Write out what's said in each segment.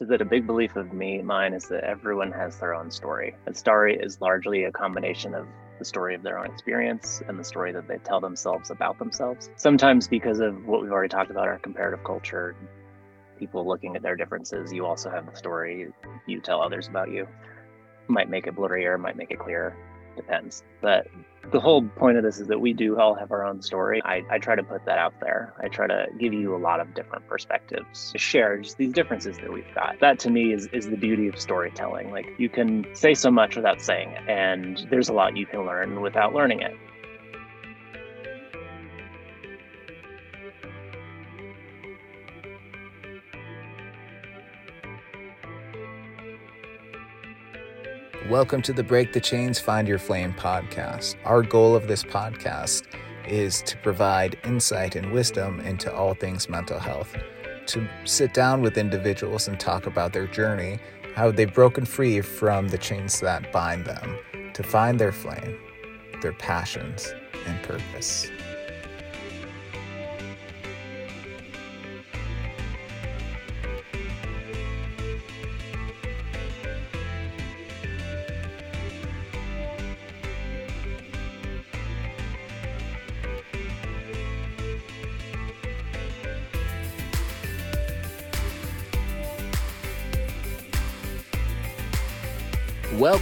is that a big belief of me, mine, is that everyone has their own story. A story is largely a combination of the story of their own experience and the story that they tell themselves about themselves. Sometimes, because of what we've already talked about, our comparative culture, people looking at their differences, you also have the story you tell others about you. Might make it blurrier, might make it clearer depends. But the whole point of this is that we do all have our own story. I, I try to put that out there. I try to give you a lot of different perspectives, to share just these differences that we've got. That to me is, is the beauty of storytelling. Like you can say so much without saying it, and there's a lot you can learn without learning it. Welcome to the Break the Chains, Find Your Flame podcast. Our goal of this podcast is to provide insight and wisdom into all things mental health, to sit down with individuals and talk about their journey, how they've broken free from the chains that bind them, to find their flame, their passions, and purpose.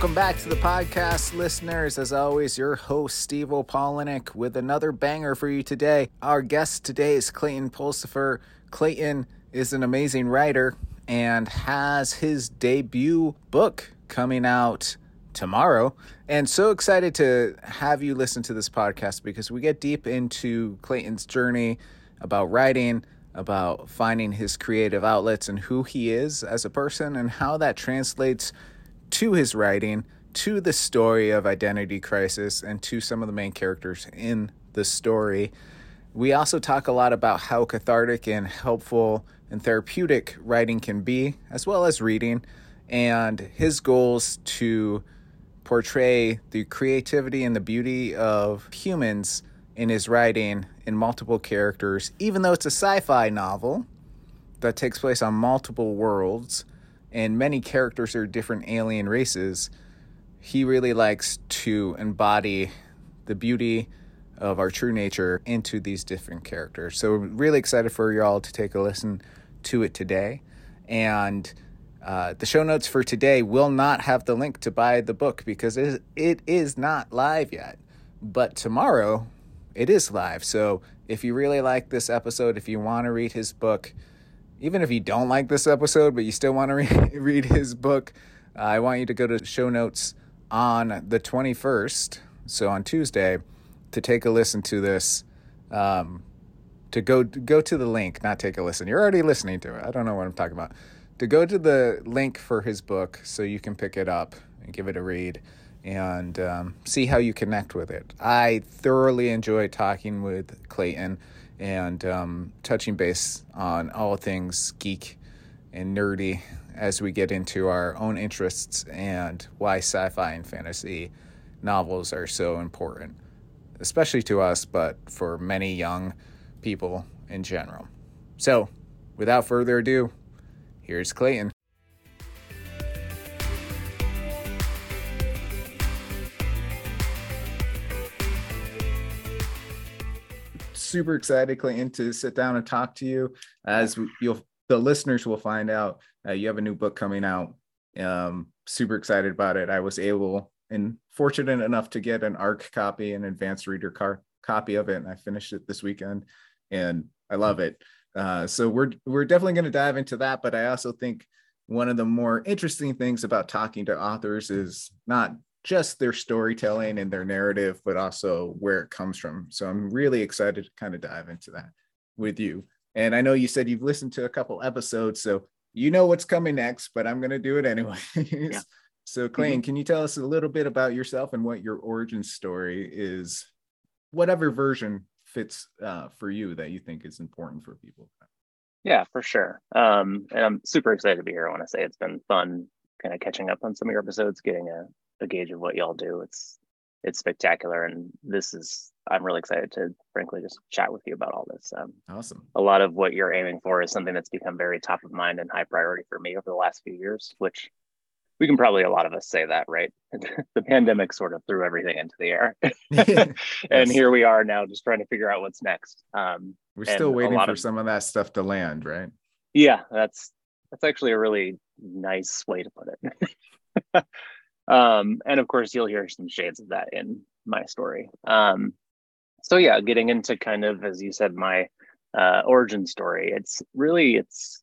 Welcome back to the podcast, listeners. As always, your host, Steve Opolnick, with another banger for you today. Our guest today is Clayton Pulsipher. Clayton is an amazing writer and has his debut book coming out tomorrow. And so excited to have you listen to this podcast because we get deep into Clayton's journey about writing, about finding his creative outlets and who he is as a person, and how that translates to his writing, to the story of Identity Crisis, and to some of the main characters in the story. We also talk a lot about how cathartic and helpful and therapeutic writing can be, as well as reading, and his goals to portray the creativity and the beauty of humans in his writing in multiple characters, even though it's a sci fi novel that takes place on multiple worlds and many characters are different alien races, he really likes to embody the beauty of our true nature into these different characters. So, really excited for y'all to take a listen to it today. And uh, the show notes for today will not have the link to buy the book because it, it is not live yet. But tomorrow, it is live. So, if you really like this episode, if you want to read his book, even if you don't like this episode, but you still want to re- read his book, uh, I want you to go to show notes on the 21st, so on Tuesday, to take a listen to this. Um, to go go to the link, not take a listen. You're already listening to it. I don't know what I'm talking about. To go to the link for his book so you can pick it up and give it a read and um, see how you connect with it. I thoroughly enjoy talking with Clayton and um, touching base on all things geek and nerdy as we get into our own interests and why sci fi and fantasy novels are so important, especially to us, but for many young people in general. So, without further ado, here's Clayton. Super excited, Clayton, to sit down and talk to you. As you'll, the listeners will find out, uh, you have a new book coming out. Um, super excited about it. I was able and fortunate enough to get an ARC copy, an advanced reader car- copy of it, and I finished it this weekend, and I love it. Uh, so we're we're definitely going to dive into that, but I also think one of the more interesting things about talking to authors is not just their storytelling and their narrative, but also where it comes from. So I'm really excited to kind of dive into that with you. And I know you said you've listened to a couple episodes, so you know what's coming next, but I'm going to do it anyways. Yeah. So, Clayton, mm-hmm. can you tell us a little bit about yourself and what your origin story is? Whatever version fits uh, for you that you think is important for people. Yeah, for sure. Um, and I'm super excited to be here. I want to say it's been fun kind of catching up on some of your episodes, getting a a gauge of what y'all do. It's it's spectacular. And this is, I'm really excited to frankly just chat with you about all this. Um, awesome. A lot of what you're aiming for is something that's become very top of mind and high priority for me over the last few years, which we can probably a lot of us say that, right? the pandemic sort of threw everything into the air. and yes. here we are now just trying to figure out what's next. Um, We're still waiting for of, some of that stuff to land, right? Yeah, that's that's actually a really nice way to put it. Um, and of course, you'll hear some shades of that in my story. Um, so yeah, getting into kind of as you said, my uh, origin story. It's really it's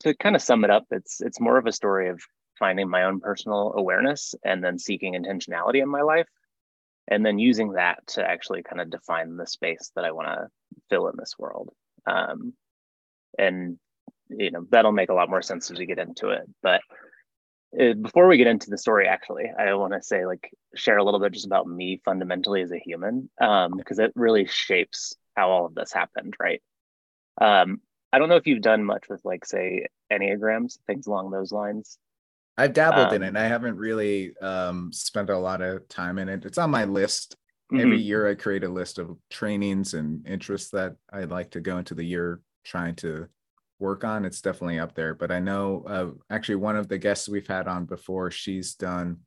to kind of sum it up. It's it's more of a story of finding my own personal awareness and then seeking intentionality in my life and then using that to actually kind of define the space that i want to fill in this world um, and you know that'll make a lot more sense as we get into it but before we get into the story actually i want to say like share a little bit just about me fundamentally as a human because um, it really shapes how all of this happened right um, i don't know if you've done much with like say enneagrams things along those lines I've dabbled um, in it. And I haven't really um, spent a lot of time in it. It's on my list. Mm-hmm. Every year, I create a list of trainings and interests that I'd like to go into the year trying to work on. It's definitely up there. But I know uh, actually one of the guests we've had on before, she's done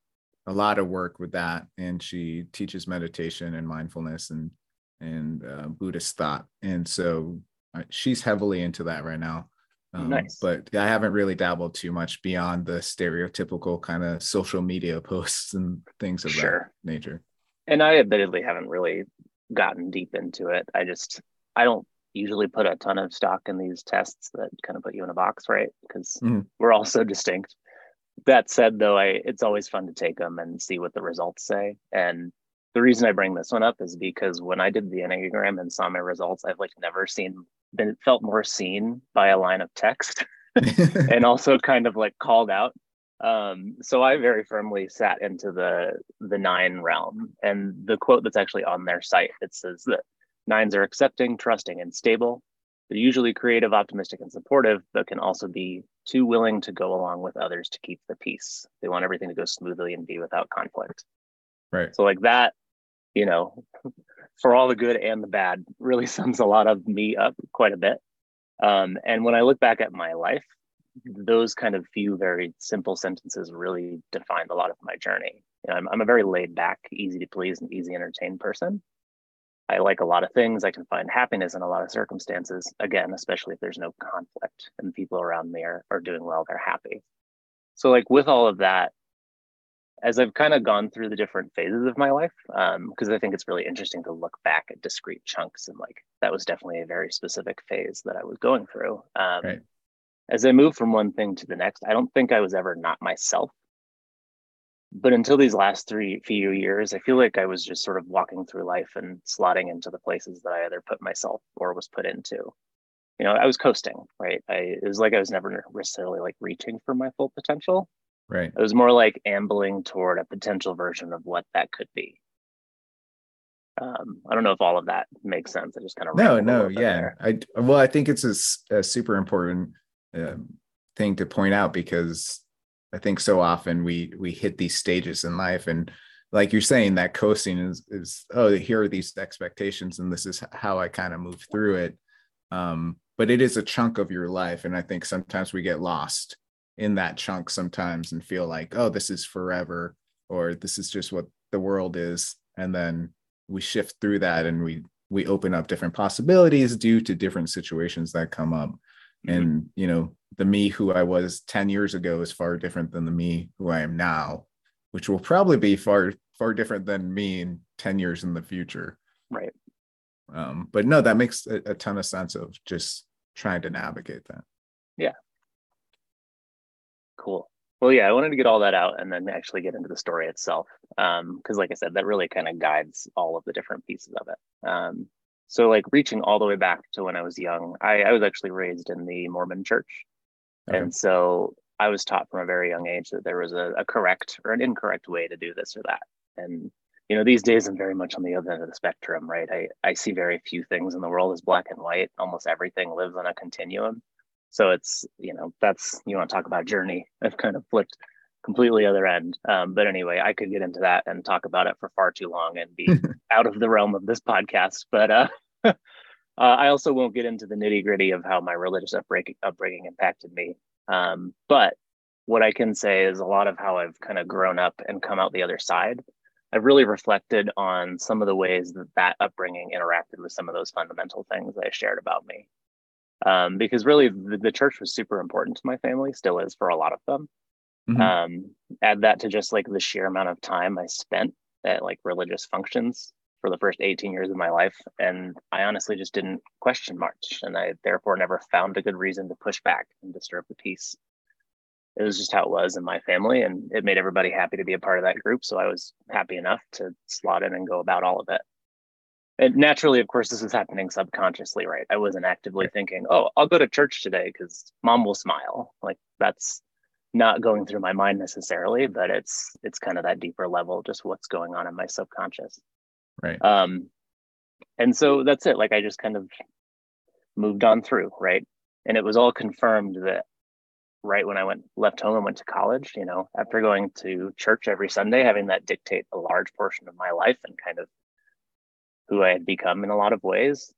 a lot of work with that, and she teaches meditation and mindfulness and and uh, Buddhist thought. And so uh, she's heavily into that right now. Um, nice. But I haven't really dabbled too much beyond the stereotypical kind of social media posts and things of sure. that nature. And I admittedly haven't really gotten deep into it. I just, I don't usually put a ton of stock in these tests that kind of put you in a box, right? Because mm-hmm. we're all so distinct. That said, though, I it's always fun to take them and see what the results say. And the reason I bring this one up is because when I did the Enneagram and saw my results, I've like never seen been felt more seen by a line of text and also kind of like called out um, so i very firmly sat into the the nine realm and the quote that's actually on their site it says that nines are accepting trusting and stable they're usually creative optimistic and supportive but can also be too willing to go along with others to keep the peace they want everything to go smoothly and be without conflict right so like that you know for all the good and the bad really sums a lot of me up quite a bit. Um, and when I look back at my life, those kind of few very simple sentences really defined a lot of my journey. You know, I'm, I'm a very laid back, easy to please, and easy entertain person. I like a lot of things. I can find happiness in a lot of circumstances. Again, especially if there's no conflict and people around me are, are doing well, they're happy. So, like with all of that, as I've kind of gone through the different phases of my life, because um, I think it's really interesting to look back at discrete chunks and like that was definitely a very specific phase that I was going through. Um, right. As I moved from one thing to the next, I don't think I was ever not myself. But until these last three few years, I feel like I was just sort of walking through life and slotting into the places that I either put myself or was put into. You know, I was coasting, right? I, it was like I was never necessarily like reaching for my full potential Right. It was more like ambling toward a potential version of what that could be. Um, I don't know if all of that makes sense. I just kind of no, no, yeah. I well, I think it's a, a super important uh, thing to point out because I think so often we we hit these stages in life, and like you're saying, that coasting is is oh, here are these expectations, and this is how I kind of move through it. Um, but it is a chunk of your life, and I think sometimes we get lost in that chunk sometimes and feel like oh this is forever or this is just what the world is and then we shift through that and we we open up different possibilities due to different situations that come up mm-hmm. and you know the me who i was 10 years ago is far different than the me who i am now which will probably be far far different than me in 10 years in the future right um, but no that makes a, a ton of sense of just trying to navigate that yeah Cool. Well, yeah, I wanted to get all that out and then actually get into the story itself. Because, um, like I said, that really kind of guides all of the different pieces of it. Um, so, like reaching all the way back to when I was young, I, I was actually raised in the Mormon church. Okay. And so I was taught from a very young age that there was a, a correct or an incorrect way to do this or that. And, you know, these days I'm very much on the other end of the spectrum, right? I, I see very few things in the world as black and white. Almost everything lives on a continuum. So it's, you know, that's, you want to talk about journey. I've kind of flipped completely other end. Um, but anyway, I could get into that and talk about it for far too long and be out of the realm of this podcast. But uh, uh, I also won't get into the nitty gritty of how my religious upbringing, upbringing impacted me. Um, but what I can say is a lot of how I've kind of grown up and come out the other side. I've really reflected on some of the ways that that upbringing interacted with some of those fundamental things that I shared about me. Um, because really, the, the church was super important to my family, still is for a lot of them. Mm-hmm. Um, add that to just like the sheer amount of time I spent at like religious functions for the first 18 years of my life. And I honestly just didn't question much. And I therefore never found a good reason to push back and disturb the peace. It was just how it was in my family. And it made everybody happy to be a part of that group. So I was happy enough to slot in and go about all of it. And naturally, of course, this is happening subconsciously, right? I wasn't actively thinking, oh, I'll go to church today because mom will smile. Like that's not going through my mind necessarily, but it's it's kind of that deeper level, just what's going on in my subconscious. Right. Um, and so that's it. Like I just kind of moved on through, right? And it was all confirmed that right when I went left home and went to college, you know, after going to church every Sunday, having that dictate a large portion of my life and kind of who I had become in a lot of ways,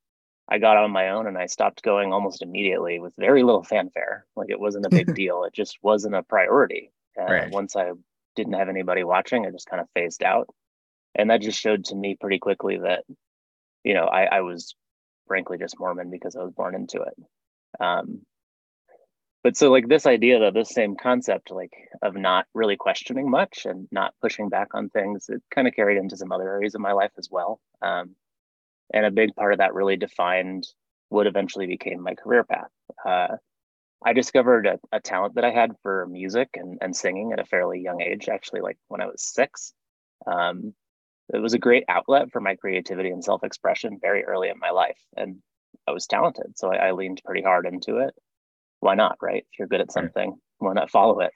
I got on my own and I stopped going almost immediately with very little fanfare. Like it wasn't a big deal. It just wasn't a priority. Uh, right. Once I didn't have anybody watching, I just kind of phased out. And that just showed to me pretty quickly that, you know, I, I was frankly just Mormon because I was born into it. Um, but so like this idea that this same concept like of not really questioning much and not pushing back on things, it kind of carried into some other areas of my life as well. Um, and a big part of that really defined what eventually became my career path. Uh, I discovered a, a, talent that I had for music and, and singing at a fairly young age, actually, like when I was six. Um, it was a great outlet for my creativity and self expression very early in my life. And I was talented. So I, I, leaned pretty hard into it. Why not, right? If you're good at something, why not follow it?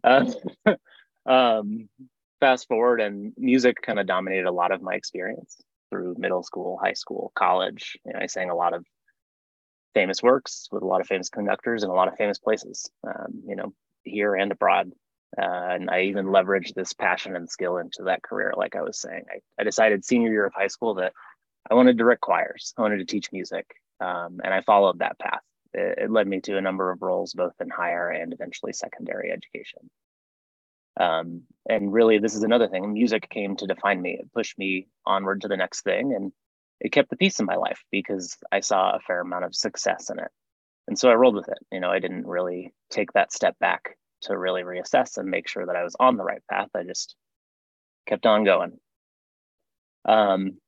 uh, um, fast forward, and music kind of dominated a lot of my experience through middle school, high school, college. You know, I sang a lot of famous works with a lot of famous conductors in a lot of famous places, um, you know, here and abroad. Uh, and I even leveraged this passion and skill into that career. Like I was saying, I, I decided senior year of high school that I wanted to direct choirs. I wanted to teach music. Um, and I followed that path. It, it led me to a number of roles, both in higher and eventually secondary education. Um, and really, this is another thing. Music came to define me. It pushed me onward to the next thing, and it kept the peace in my life because I saw a fair amount of success in it. And so I rolled with it. You know, I didn't really take that step back to really reassess and make sure that I was on the right path. I just kept on going. Um,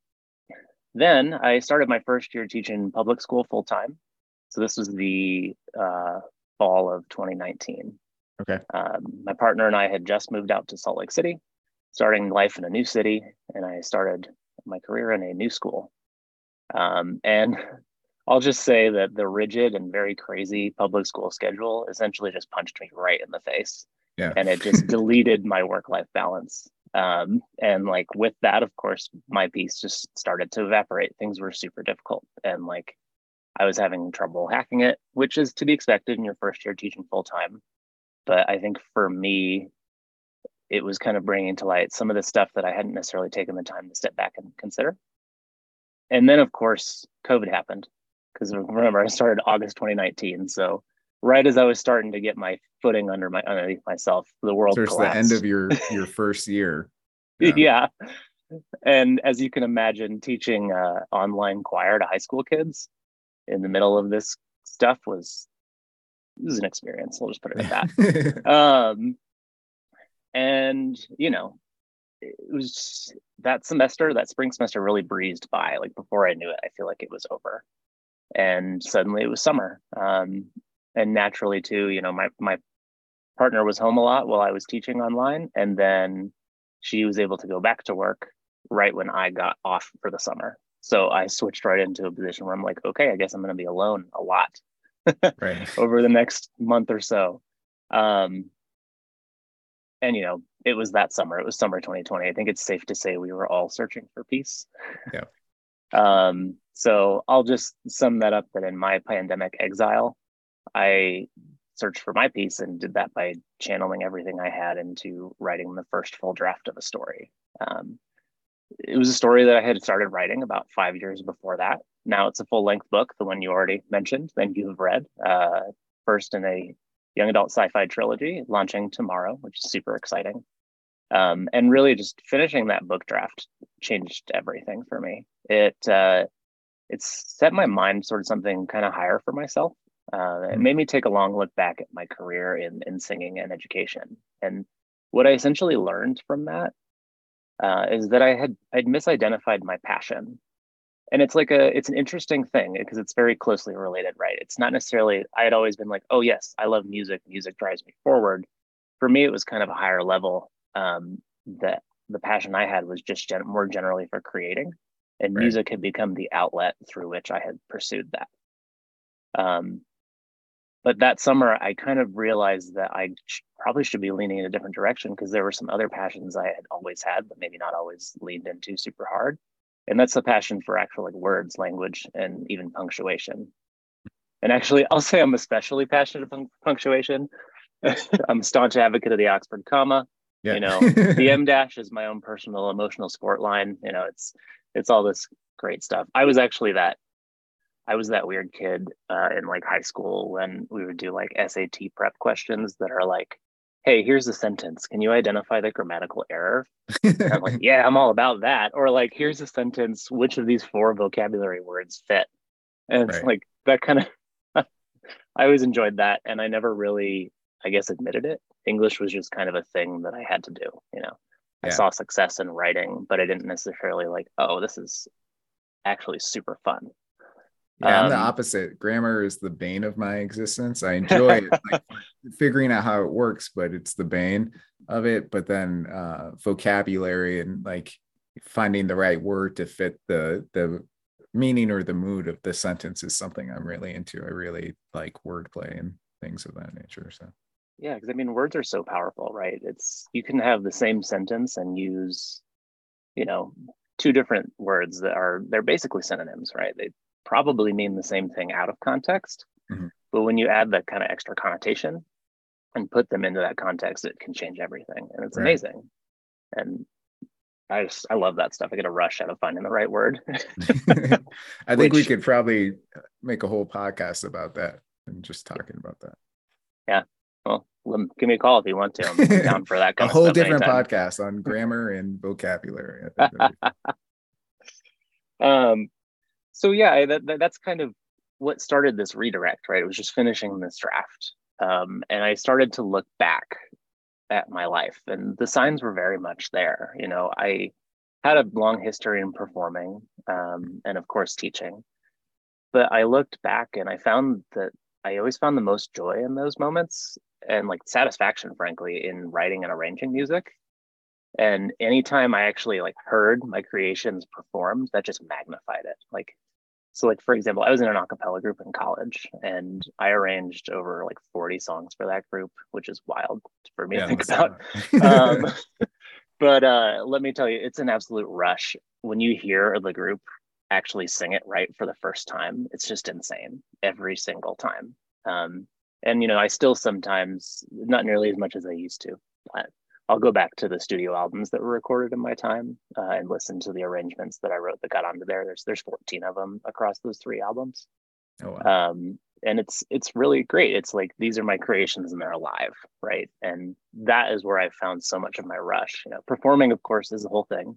then I started my first year teaching public school full time. So this was the uh, fall of 2019. Okay. Um, my partner and I had just moved out to Salt Lake City, starting life in a new city, and I started my career in a new school. Um, and I'll just say that the rigid and very crazy public school schedule essentially just punched me right in the face. Yeah. And it just deleted my work life balance. Um, and like with that, of course, my peace just started to evaporate. Things were super difficult. And like I was having trouble hacking it, which is to be expected in your first year teaching full time. But I think for me, it was kind of bringing to light some of the stuff that I hadn't necessarily taken the time to step back and consider. And then, of course, COVID happened because remember I started August 2019. So right as I was starting to get my footing under my underneath myself, the world so it's collapsed. the end of your your first year. Yeah. yeah. And as you can imagine, teaching uh, online choir to high school kids in the middle of this stuff was this is an experience. I'll just put it at that. um, and you know, it was that semester, that spring semester, really breezed by. Like before I knew it, I feel like it was over, and suddenly it was summer. Um, and naturally, too, you know, my my partner was home a lot while I was teaching online, and then she was able to go back to work right when I got off for the summer. So I switched right into a position where I'm like, okay, I guess I'm going to be alone a lot right. over the next month or so. Um, and you know, it was that summer. It was summer 2020. I think it's safe to say we were all searching for peace. Yeah. Um, so I'll just sum that up that in my pandemic exile, I searched for my peace and did that by channeling everything I had into writing the first full draft of a story. Um, it was a story that I had started writing about five years before that. Now it's a full length book, the one you already mentioned, and you have read, uh, first in a young adult sci fi trilogy launching tomorrow, which is super exciting. Um, and really just finishing that book draft changed everything for me. It, uh, it's set my mind sort of something kind of higher for myself. Uh, it hmm. made me take a long look back at my career in, in singing and education. And what I essentially learned from that uh, is that I had I'd misidentified my passion, and it's like a it's an interesting thing because it's very closely related, right? It's not necessarily I had always been like, oh yes, I love music. Music drives me forward. For me, it was kind of a higher level. Um, that the passion I had was just gen- more generally for creating, and right. music had become the outlet through which I had pursued that. Um, but that summer i kind of realized that i sh- probably should be leaning in a different direction because there were some other passions i had always had but maybe not always leaned into super hard and that's the passion for actual like words language and even punctuation and actually i'll say i'm especially passionate about punctuation i'm a staunch advocate of the oxford comma yeah. you know the em dash is my own personal emotional sport line you know it's it's all this great stuff i was actually that I was that weird kid uh, in like high school when we would do like SAT prep questions that are like, "Hey, here's a sentence. Can you identify the grammatical error?" I'm like, "Yeah, I'm all about that." Or like, "Here's a sentence. Which of these four vocabulary words fit?" And it's right. like that kind of. I always enjoyed that, and I never really, I guess, admitted it. English was just kind of a thing that I had to do. You know, yeah. I saw success in writing, but I didn't necessarily like, "Oh, this is actually super fun." Yeah, um, I'm the um, opposite. Grammar is the bane of my existence. I enjoy it, like, figuring out how it works, but it's the bane of it. But then uh, vocabulary and like finding the right word to fit the the meaning or the mood of the sentence is something I'm really into. I really like wordplay and things of that nature. So yeah, because I mean, words are so powerful, right? It's you can have the same sentence and use, you know, two different words that are they're basically synonyms, right? They probably mean the same thing out of context. Mm-hmm. But when you add that kind of extra connotation and put them into that context, it can change everything. And it's right. amazing. And I just I love that stuff. I get a rush out of finding the right word. I think Which, we could probably make a whole podcast about that and just talking about that. Yeah. Well, give me a call if you want to. I'm down for that. a whole different anytime. podcast on grammar and vocabulary. um, so yeah, that, that, that's kind of what started this redirect, right? It was just finishing this draft. Um, and I started to look back at my life, and the signs were very much there. You know, I had a long history in performing um, and, of course, teaching. But I looked back and I found that I always found the most joy in those moments and like satisfaction, frankly, in writing and arranging music. And anytime I actually like heard my creations performed, that just magnified it. Like so like for example i was in an acapella group in college and i arranged over like 40 songs for that group which is wild for me yeah, to think about um, but uh, let me tell you it's an absolute rush when you hear the group actually sing it right for the first time it's just insane every single time um, and you know i still sometimes not nearly as much as i used to but I'll go back to the studio albums that were recorded in my time uh, and listen to the arrangements that I wrote that got onto there. There's there's 14 of them across those three albums. Oh, wow. Um, and it's it's really great. It's like these are my creations and they're alive, right? And that is where I found so much of my rush. You know, performing, of course, is the whole thing,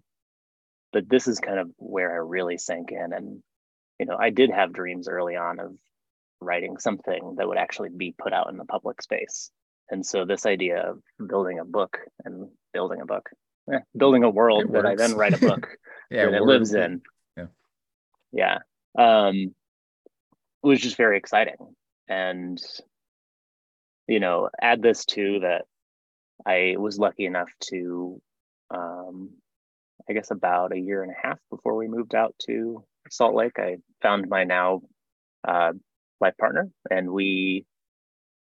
but this is kind of where I really sank in. And you know, I did have dreams early on of writing something that would actually be put out in the public space and so this idea of building a book and building a book, eh, building a world that I then write a book yeah, that it lives in. Yeah. Yeah. Um, was just very exciting. And, you know, add this to that I was lucky enough to, um, I guess about a year and a half before we moved out to Salt Lake, I found my now uh, life partner, and we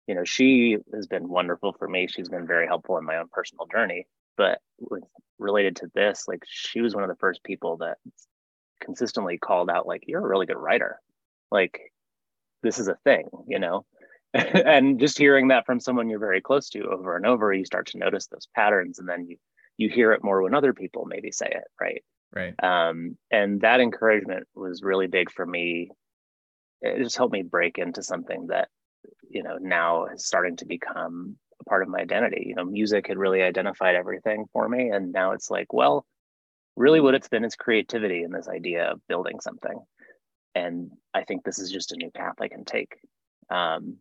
you know, she has been wonderful for me. She's been very helpful in my own personal journey. But with, related to this, like she was one of the first people that consistently called out, like, you're a really good writer. Like, this is a thing, you know? and just hearing that from someone you're very close to over and over, you start to notice those patterns, and then you you hear it more when other people maybe say it, right? Right. Um, and that encouragement was really big for me. It just helped me break into something that, you know, now is starting to become a part of my identity. You know, music had really identified everything for me. And now it's like, well, really what it's been is creativity and this idea of building something. And I think this is just a new path I can take. Um,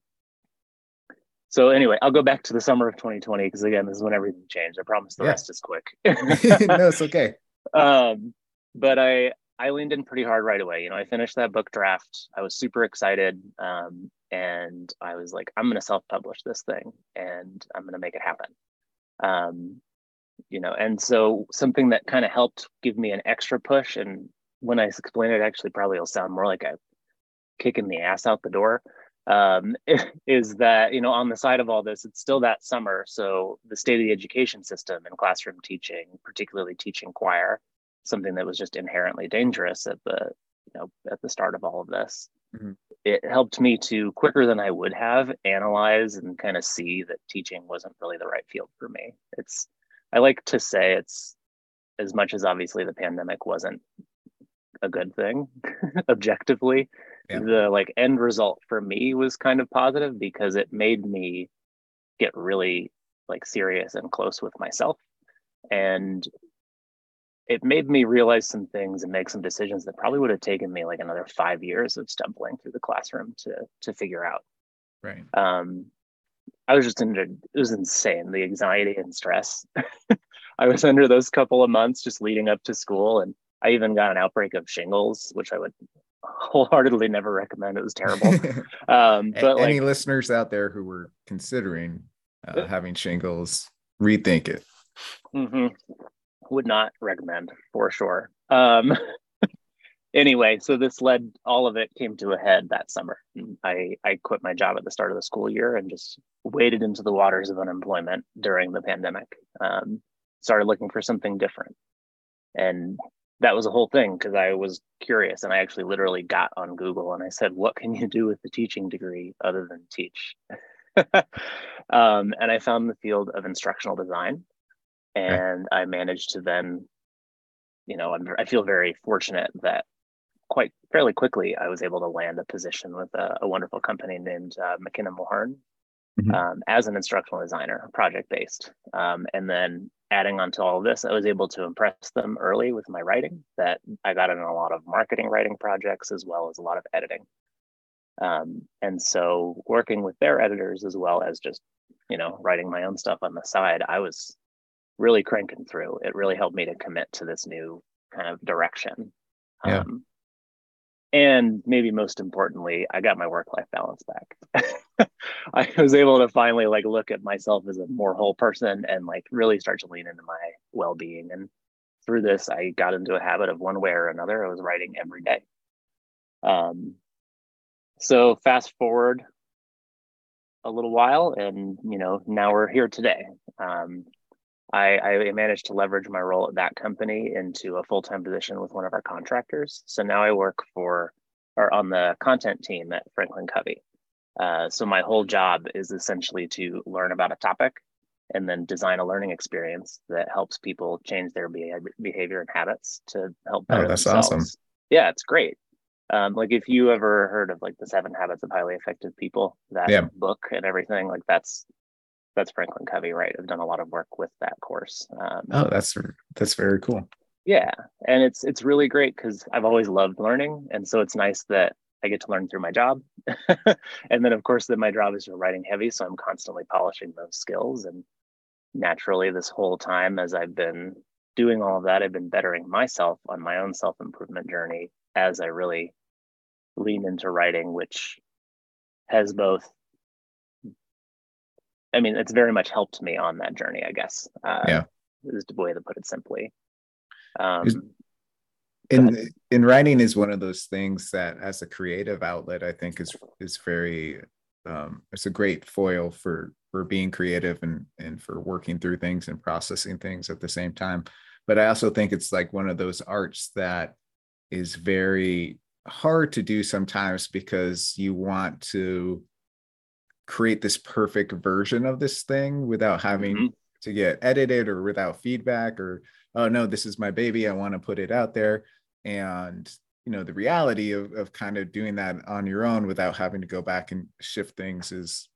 so anyway, I'll go back to the summer of 2020 because again, this is when everything changed. I promise the yeah. rest is quick. no, it's okay. Um, but I I leaned in pretty hard right away. You know, I finished that book draft. I was super excited, um, and I was like, I'm going to self-publish this thing, and I'm going to make it happen. Um, you know, and so something that kind of helped give me an extra push, and when I explain it, actually probably will sound more like a kicking the ass out the door um, is that you know on the side of all this it's still that summer. So the state of the education system and classroom teaching particularly teaching choir something that was just inherently dangerous at the you know at the start of all of this. Mm-hmm. it helped me to quicker than i would have analyze and kind of see that teaching wasn't really the right field for me. It's i like to say it's as much as obviously the pandemic wasn't a good thing objectively yeah. the like end result for me was kind of positive because it made me get really like serious and close with myself. And it made me realize some things and make some decisions that probably would have taken me like another five years of stumbling through the classroom to to figure out. Right. Um i was just under it was insane the anxiety and stress. I was under those couple of months just leading up to school and i even got an outbreak of shingles which i would wholeheartedly never recommend. It was terrible. Um, but any like, listeners out there who were considering uh, having shingles, rethink it. Mm-hmm. Would not recommend for sure. Um, anyway, so this led all of it came to a head that summer. I I quit my job at the start of the school year and just waded into the waters of unemployment during the pandemic. Um, started looking for something different, and that was a whole thing because I was curious and I actually literally got on Google and I said, What can you do with the teaching degree other than teach? um, and I found the field of instructional design. And I managed to then, you know, I'm, I feel very fortunate that quite fairly quickly I was able to land a position with a, a wonderful company named uh, McKinnon Mulhern mm-hmm. um, as an instructional designer, project based. Um, and then adding on to all of this, I was able to impress them early with my writing. That I got in a lot of marketing writing projects as well as a lot of editing. Um, and so working with their editors as well as just you know writing my own stuff on the side, I was really cranking through. It really helped me to commit to this new kind of direction. Yeah. Um, and maybe most importantly i got my work life balance back. I was able to finally like look at myself as a more whole person and like really start to lean into my well-being. And through this i got into a habit of one way or another i was writing every day. Um, so fast forward a little while and you know now we're here today. Um, I, I, managed to leverage my role at that company into a full-time position with one of our contractors. So now I work for or on the content team at Franklin Covey. Uh, so my whole job is essentially to learn about a topic and then design a learning experience that helps people change their behavior and habits to help better oh, that's themselves. awesome. Yeah, it's great. Um, like if you ever heard of like the seven habits of highly effective people, that yeah. book and everything, like that's that's Franklin Covey, right? I've done a lot of work with that course. Um, oh, that's that's very cool. Yeah, and it's it's really great because I've always loved learning, and so it's nice that I get to learn through my job, and then of course that my job is writing heavy, so I'm constantly polishing those skills. And naturally, this whole time as I've been doing all of that, I've been bettering myself on my own self improvement journey as I really lean into writing, which has both I mean, it's very much helped me on that journey, I guess. Uh, yeah. Is the way to put it simply. Um, in in writing is one of those things that as a creative outlet, I think is is very um, it's a great foil for for being creative and and for working through things and processing things at the same time. But I also think it's like one of those arts that is very hard to do sometimes because you want to create this perfect version of this thing without having mm-hmm. to get edited or without feedback or oh no this is my baby i want to put it out there. And you know the reality of, of kind of doing that on your own without having to go back and shift things is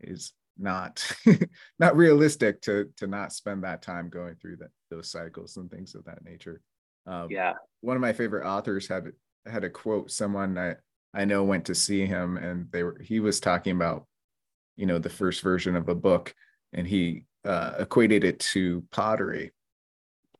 is not not realistic to to not spend that time going through that those cycles and things of that nature. Um, yeah. one of my favorite authors had had a quote someone i i know went to see him and they were he was talking about you know the first version of a book and he uh, equated it to pottery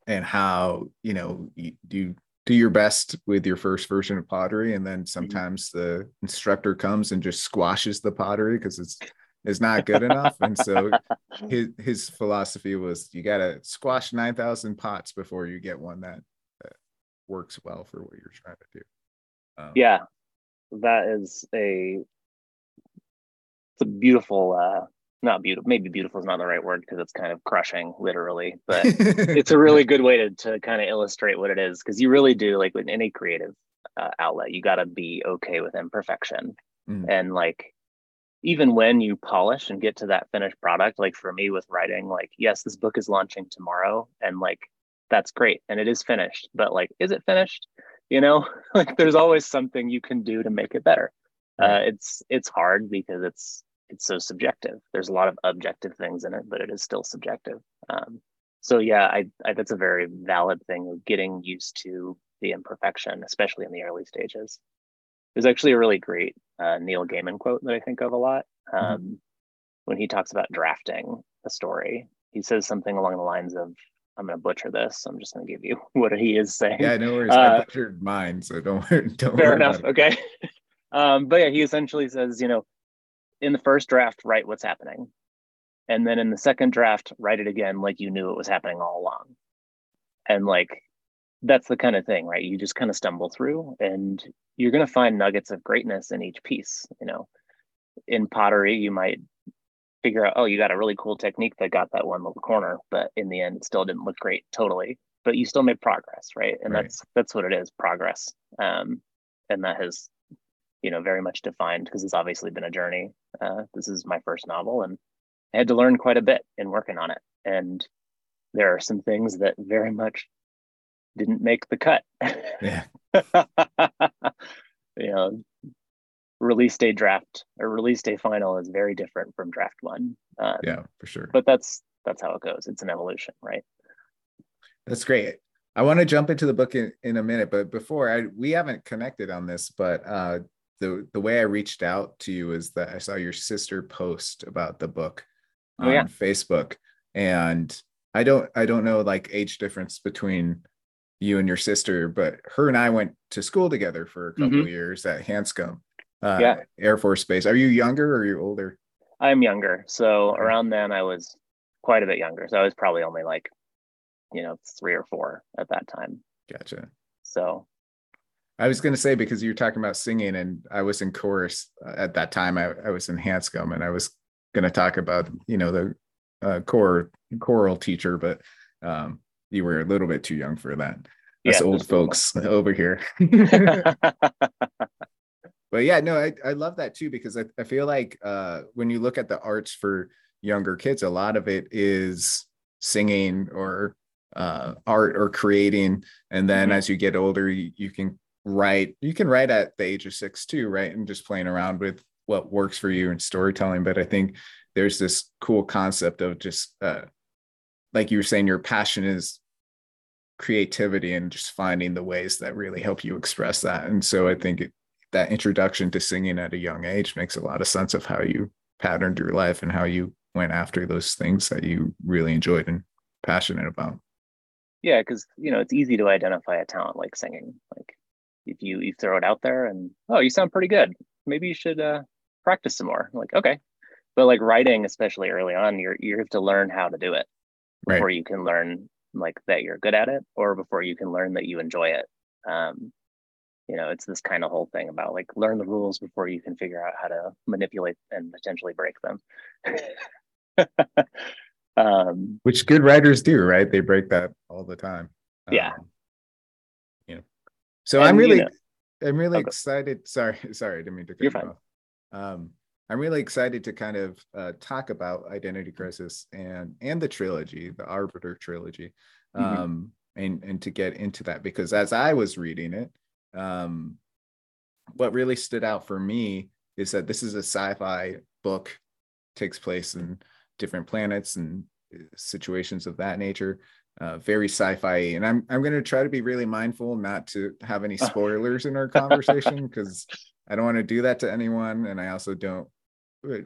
and how you know you do do your best with your first version of pottery and then mm-hmm. sometimes the instructor comes and just squashes the pottery because it's is not good enough. And so his his philosophy was you got to squash 9,000 pots before you get one that, that, works well for what you're trying to do. Um, yeah, that is a it's a beautiful uh not beautiful maybe beautiful is not the right word because it's kind of crushing literally but it's a really good way to, to kind of illustrate what it is because you really do like with any creative uh, outlet you got to be okay with imperfection mm. and like even when you polish and get to that finished product, like for me with writing, like, yes, this book is launching tomorrow and like that's great and it is finished, but like, is it finished? You know, like there's always something you can do to make it better. Uh, it's it's hard because it's it's so subjective. There's a lot of objective things in it, but it is still subjective. Um, so yeah, I, I that's a very valid thing of getting used to the imperfection, especially in the early stages. There's actually a really great uh, Neil Gaiman quote that I think of a lot mm-hmm. um, mm-hmm. when he talks about drafting a story. He says something along the lines of, "I'm going to butcher this. I'm just going to give you what he is saying." Yeah, no worries. Uh, I butchered mine, so don't don't. Fair enough. Okay. um, but yeah, he essentially says, you know, in the first draft, write what's happening, and then in the second draft, write it again like you knew it was happening all along, and like that's the kind of thing, right? You just kind of stumble through and you're going to find nuggets of greatness in each piece. You know, in pottery, you might figure out, oh, you got a really cool technique that got that one little corner, but in the end, it still didn't look great totally. But you still made progress, right? And right. that's that's what it is, progress. Um, and that has, you know, very much defined because it's obviously been a journey. Uh, this is my first novel, and I had to learn quite a bit in working on it. And there are some things that very much didn't make the cut. Yeah. you know, release day draft or release day final is very different from draft one. Um, yeah, for sure. But that's that's how it goes. It's an evolution, right? That's great. I want to jump into the book in, in a minute, but before I we haven't connected on this, but uh the the way I reached out to you is that I saw your sister post about the book oh, on yeah. Facebook. And I don't I don't know like age difference between you and your sister, but her and I went to school together for a couple mm-hmm. of years at Hanscom uh, yeah. Air Force Base. Are you younger or are you older? I'm younger. So around then I was quite a bit younger. So I was probably only like, you know, three or four at that time. Gotcha. So I was going to say, because you were talking about singing and I was in chorus uh, at that time, I, I was in Hanscom and I was going to talk about, you know, the uh, core choral teacher, but um, you were a little bit too young for that. Us yeah, old folks over here. but yeah, no, I, I love that too because I, I feel like uh, when you look at the arts for younger kids, a lot of it is singing or uh, art or creating. And then mm-hmm. as you get older, you, you can write. You can write at the age of six too, right? And just playing around with what works for you in storytelling. But I think there's this cool concept of just uh, like you were saying, your passion is creativity and just finding the ways that really help you express that. And so I think it, that introduction to singing at a young age makes a lot of sense of how you patterned your life and how you went after those things that you really enjoyed and passionate about. Yeah, because you know it's easy to identify a talent like singing. Like if you you throw it out there and oh you sound pretty good, maybe you should uh, practice some more. Like okay, but like writing, especially early on, you're you have to learn how to do it before you can learn like that you're good at it or before you can learn that you enjoy it. Um, you know it's this kind of whole thing about like learn the rules before you can figure out how to manipulate and potentially break them. Um, which good writers do right? They break that all the time. Yeah. Um, you know so and, i'm really you know, i'm really okay. excited sorry sorry i didn't mean to cut you're fine. um I'm really excited to kind of uh, talk about Identity Crisis and and the trilogy, the Arbiter trilogy, mm-hmm. um, and and to get into that because as I was reading it, um, what really stood out for me is that this is a sci-fi book, takes place in different planets and uh, situations of that nature. Uh, very sci-fi, and I'm I'm going to try to be really mindful not to have any spoilers in our conversation because I don't want to do that to anyone, and I also don't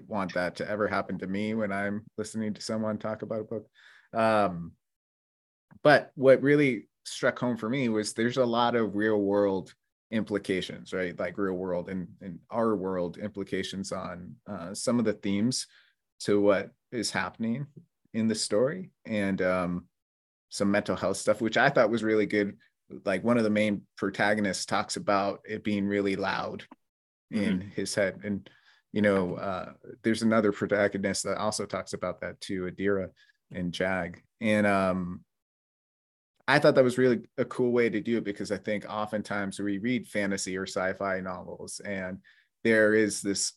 want that to ever happen to me when I'm listening to someone talk about a book. Um, but what really struck home for me was there's a lot of real world implications, right? Like real world and, and our world implications on uh, some of the themes to what is happening in the story and um, some mental health stuff, which I thought was really good. Like one of the main protagonists talks about it being really loud mm-hmm. in his head. And, you know, uh, there's another protagonist that also talks about that too, Adira and Jag. And um, I thought that was really a cool way to do it because I think oftentimes we read fantasy or sci-fi novels and there is this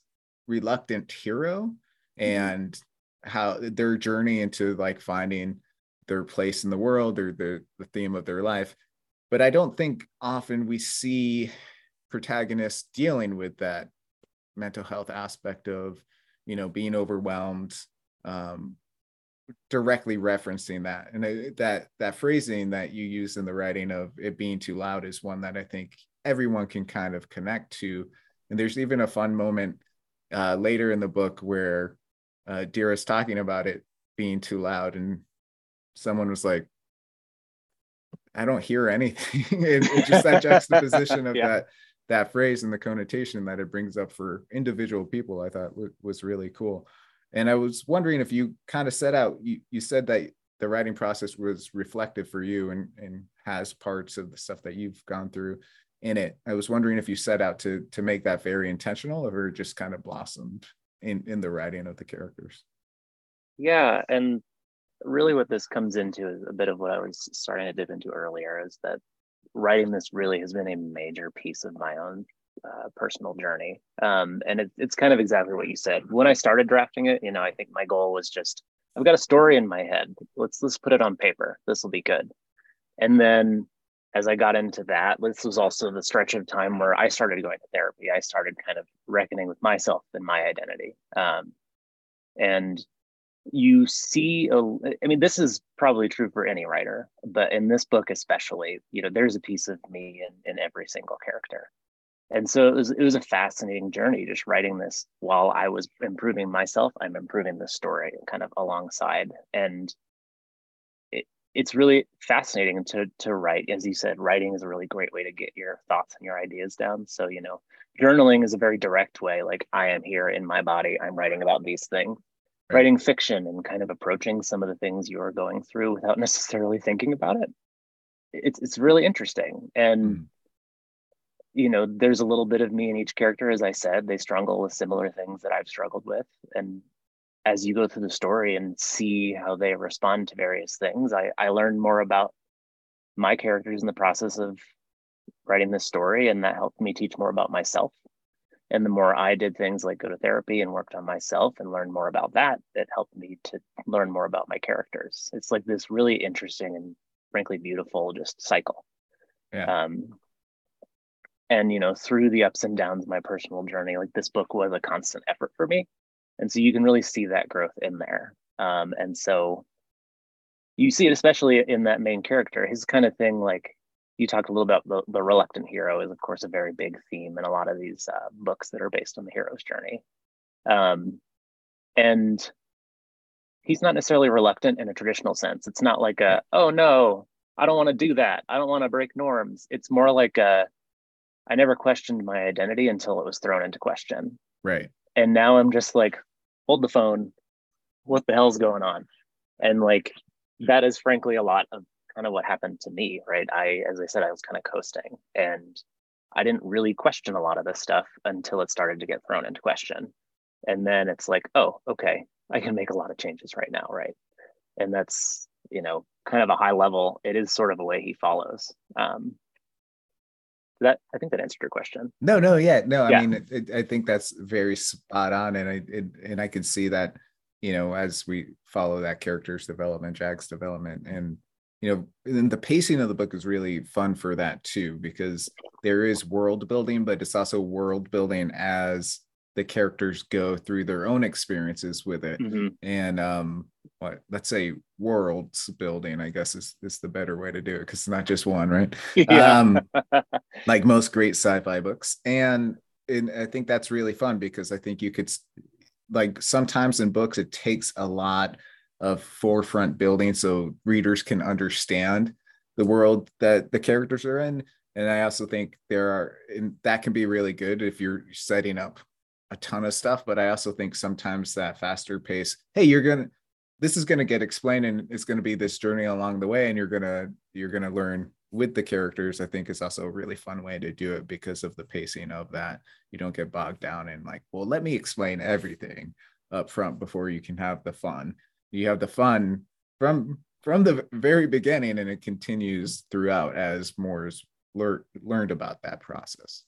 reluctant hero mm-hmm. and how their journey into like finding their place in the world or the, the theme of their life. But I don't think often we see protagonists dealing with that mental health aspect of, you know, being overwhelmed, um, directly referencing that and that that phrasing that you use in the writing of it being too loud is one that i think everyone can kind of connect to and there's even a fun moment uh, later in the book where uh, is talking about it being too loud and someone was like i don't hear anything it, it just that juxtaposition of yeah. that that phrase and the connotation that it brings up for individual people i thought w- was really cool and I was wondering if you kind of set out, you, you said that the writing process was reflective for you and, and has parts of the stuff that you've gone through in it. I was wondering if you set out to to make that very intentional or just kind of blossomed in, in the writing of the characters. Yeah. And really what this comes into is a bit of what I was starting to dip into earlier is that writing this really has been a major piece of my own uh, personal journey. Um, and it, it's kind of exactly what you said. When I started drafting it, you know, I think my goal was just I've got a story in my head. Let's let's put it on paper. This will be good. And then as I got into that, this was also the stretch of time where I started going to therapy. I started kind of reckoning with myself and my identity. Um, and you see, a, I mean, this is probably true for any writer, but in this book especially, you know, there's a piece of me in, in every single character. And so it was it was a fascinating journey just writing this while i was improving myself. I'm improving the story kind of alongside. And it, it's really fascinating to to write as you said writing is a really great way to get your thoughts and your ideas down. So you know journaling is a very direct way like i am here in my body i'm writing about these things. Writing fiction and kind of approaching some of the things you're going through without necessarily thinking about it it's it's really interesting and mm you know, there's a little bit of me in each character. As I said, they struggle with similar things that I've struggled with. And as you go through the story and see how they respond to various things, I, I learned more about my characters in the process of writing this story. And that helped me teach more about myself. And the more I did things like go to therapy and worked on myself and learn more about that, it helped me to learn more about my characters. It's like this really interesting and frankly beautiful just cycle. Yeah. Um, and you know through the ups and downs of my personal journey like this book was a constant effort for me and so you can really see that growth in there um, and so you see it especially in that main character his kind of thing like you talked a little about the, the reluctant hero is of course a very big theme in a lot of these uh, books that are based on the hero's journey um, and he's not necessarily reluctant in a traditional sense it's not like a oh no i don't want to do that i don't want to break norms it's more like a I never questioned my identity until it was thrown into question. Right. And now I'm just like, hold the phone. What the hell's going on? And like, that is frankly a lot of kind of what happened to me, right? I, as I said, I was kind of coasting and I didn't really question a lot of this stuff until it started to get thrown into question. And then it's like, oh, okay, I can make a lot of changes right now, right? And that's, you know, kind of a high level. It is sort of a way he follows. Um, that I think that answered your question. No, no, yeah, no. I yeah. mean, it, it, I think that's very spot on, and I it, and I can see that, you know, as we follow that character's development, Jag's development, and you know, and the pacing of the book is really fun for that too, because there is world building, but it's also world building as the characters go through their own experiences with it mm-hmm. and um what let's say worlds building i guess is is the better way to do it because it's not just one right yeah. um like most great sci-fi books and and i think that's really fun because i think you could like sometimes in books it takes a lot of forefront building so readers can understand the world that the characters are in and i also think there are and that can be really good if you're setting up a ton of stuff, but I also think sometimes that faster pace, hey, you're gonna this is gonna get explained and it's gonna be this journey along the way, and you're gonna you're gonna learn with the characters, I think is also a really fun way to do it because of the pacing of that. You don't get bogged down in like, well, let me explain everything up front before you can have the fun. You have the fun from from the very beginning and it continues throughout as moore's lear- learned about that process.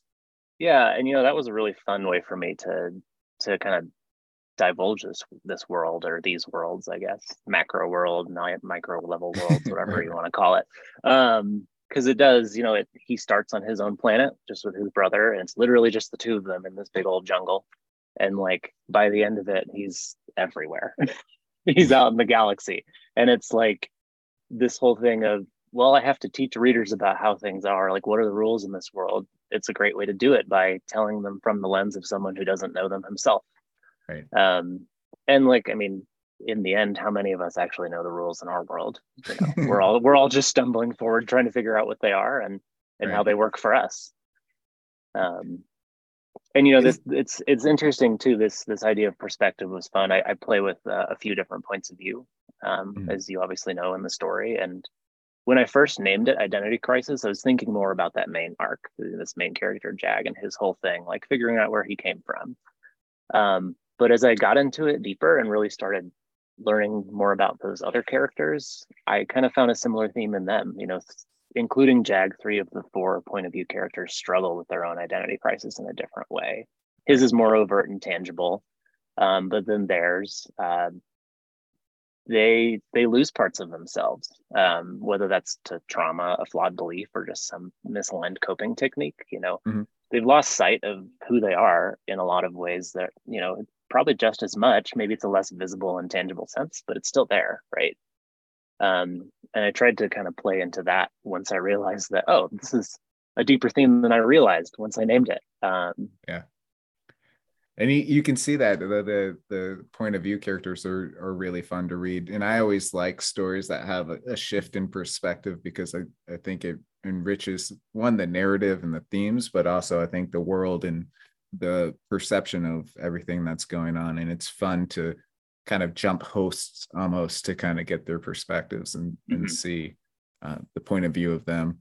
Yeah, and you know that was a really fun way for me to to kind of divulge this this world or these worlds, I guess, macro world, micro level worlds, whatever you want to call it. Um, because it does, you know, it he starts on his own planet just with his brother, and it's literally just the two of them in this big old jungle. And like by the end of it, he's everywhere. he's out in the galaxy. And it's like this whole thing of well, I have to teach readers about how things are. Like, what are the rules in this world? It's a great way to do it by telling them from the lens of someone who doesn't know them himself. Right. Um, and like, I mean, in the end, how many of us actually know the rules in our world? You know, we're all we're all just stumbling forward, trying to figure out what they are and and right. how they work for us. Um, and you know, this it's it's interesting too. This this idea of perspective was fun. I, I play with uh, a few different points of view, um, mm. as you obviously know in the story, and when I first named it Identity Crisis, I was thinking more about that main arc, this main character, Jag, and his whole thing, like figuring out where he came from. Um, but as I got into it deeper and really started learning more about those other characters, I kind of found a similar theme in them. You know, including Jag, three of the four point of view characters struggle with their own identity crisis in a different way. His is more overt and tangible, um, but then theirs, uh, they they lose parts of themselves um, whether that's to trauma a flawed belief or just some misaligned coping technique you know mm-hmm. they've lost sight of who they are in a lot of ways that you know probably just as much maybe it's a less visible and tangible sense but it's still there right um, and i tried to kind of play into that once i realized that oh this is a deeper theme than i realized once i named it. Um, yeah. And you, you can see that the, the, the point of view characters are are really fun to read. And i always like stories that have a, a, shift in perspective because I, I think it enriches one the narrative and the themes but also i think the world and the perception of everything that's going on. And it's fun to kind of jump hosts almost to kind of get their perspectives and, mm-hmm. and see uh, the point of view of them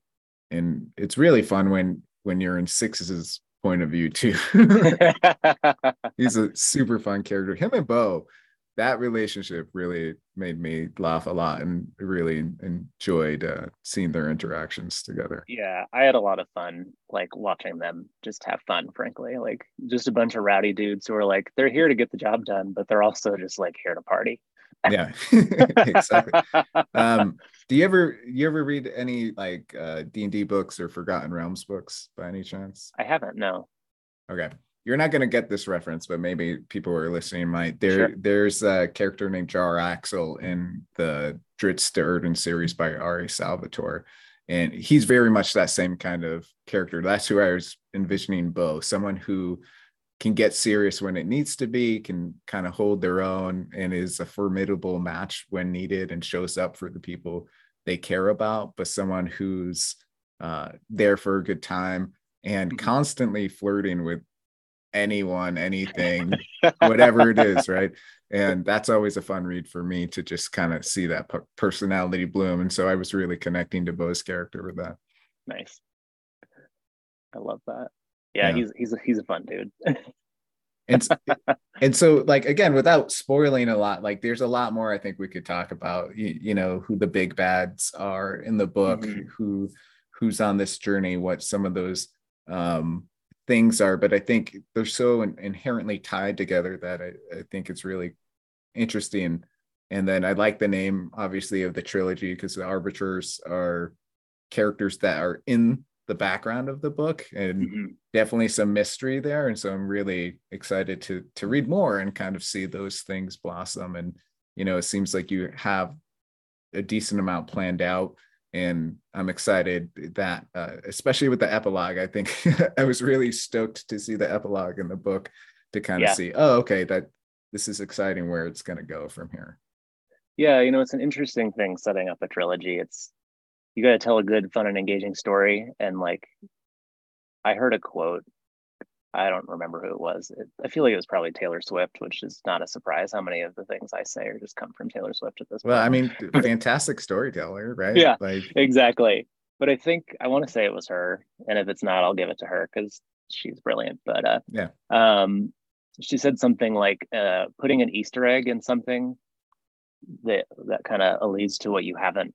and it's really fun when when you're in Six's point of view too. He's a super fun character. Him and Bo, that relationship really made me laugh a lot and really enjoyed uh, seeing their interactions together. Yeah, I had a lot of fun like watching them just have fun, frankly. Like just a bunch of rowdy dudes who are like they're here to get the job done, but they're also just like here to party. yeah, exactly. Um, do you ever you ever read any like uh d&d books or forgotten realms books by any chance i haven't no okay you're not going to get this reference but maybe people who are listening might there sure. there's a character named Jarlaxle in the drizzt do'urden series by R.A. Salvatore and he's very much that same kind of character that's who i was envisioning bo someone who can get serious when it needs to be, can kind of hold their own, and is a formidable match when needed and shows up for the people they care about, but someone who's uh, there for a good time and mm-hmm. constantly flirting with anyone, anything, whatever it is, right? And that's always a fun read for me to just kind of see that personality bloom. And so I was really connecting to Bo's character with that. Nice. I love that yeah, yeah. he's he's a, he's a fun dude. and and so like again without spoiling a lot like there's a lot more i think we could talk about you, you know who the big bads are in the book mm-hmm. who who's on this journey what some of those um, things are, but I think they're so in- inherently tied together that I, I think it's really interesting. And then I like the name, obviously, of the trilogy because the arbiters are characters that are in the background of the book and mm-hmm. definitely some mystery there and so i'm really excited to to read more and kind of see those things blossom and you know it seems like you have a decent amount planned out and i'm excited that uh, especially with the epilogue i think i was really stoked to see the epilogue in the book to kind yeah. of see oh okay that this is exciting where it's going to go from here yeah you know it's an interesting thing setting up a trilogy it's you got to tell a good, fun, and engaging story. And like, I heard a quote. I don't remember who it was. It, I feel like it was probably Taylor Swift, which is not a surprise. How many of the things I say are just come from Taylor Swift at this well, point? Well, I mean, fantastic storyteller, right? Yeah, like exactly. But I think I want to say it was her, and if it's not, I'll give it to her because she's brilliant. But uh, yeah, um, she said something like uh, putting an Easter egg in something that that kind of alludes to what you haven't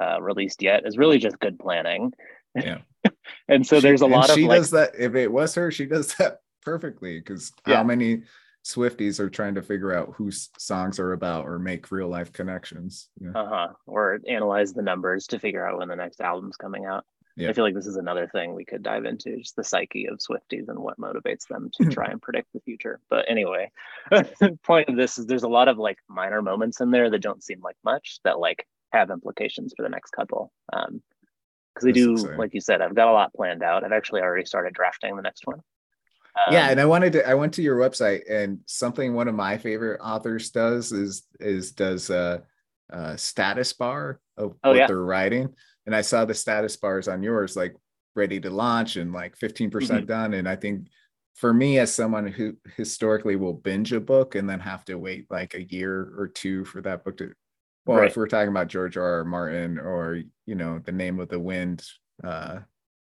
uh, released yet is really just good planning. Yeah. and so she, there's a lot of she like, does that if it was her, she does that perfectly because yeah. how many Swifties are trying to figure out whose songs are about or make real life connections. Yeah. Uh-huh. Or analyze the numbers to figure out when the next album's coming out. Yeah. I feel like this is another thing we could dive into, just the psyche of Swifties and what motivates them to try and predict the future. But anyway, the point of this is there's a lot of like minor moments in there that don't seem like much that like have implications for the next couple. Um, because I do, like you said, I've got a lot planned out. I've actually already started drafting the next one. Um, yeah, and I wanted to. I went to your website, and something one of my favorite authors does is is does a, a status bar of oh, what yeah. they're writing, and I saw the status bars on yours, like ready to launch and like fifteen percent mm-hmm. done. And I think for me, as someone who historically will binge a book and then have to wait like a year or two for that book to well, right. if we're talking about George R. R. Martin or you know the Name of the Wind uh,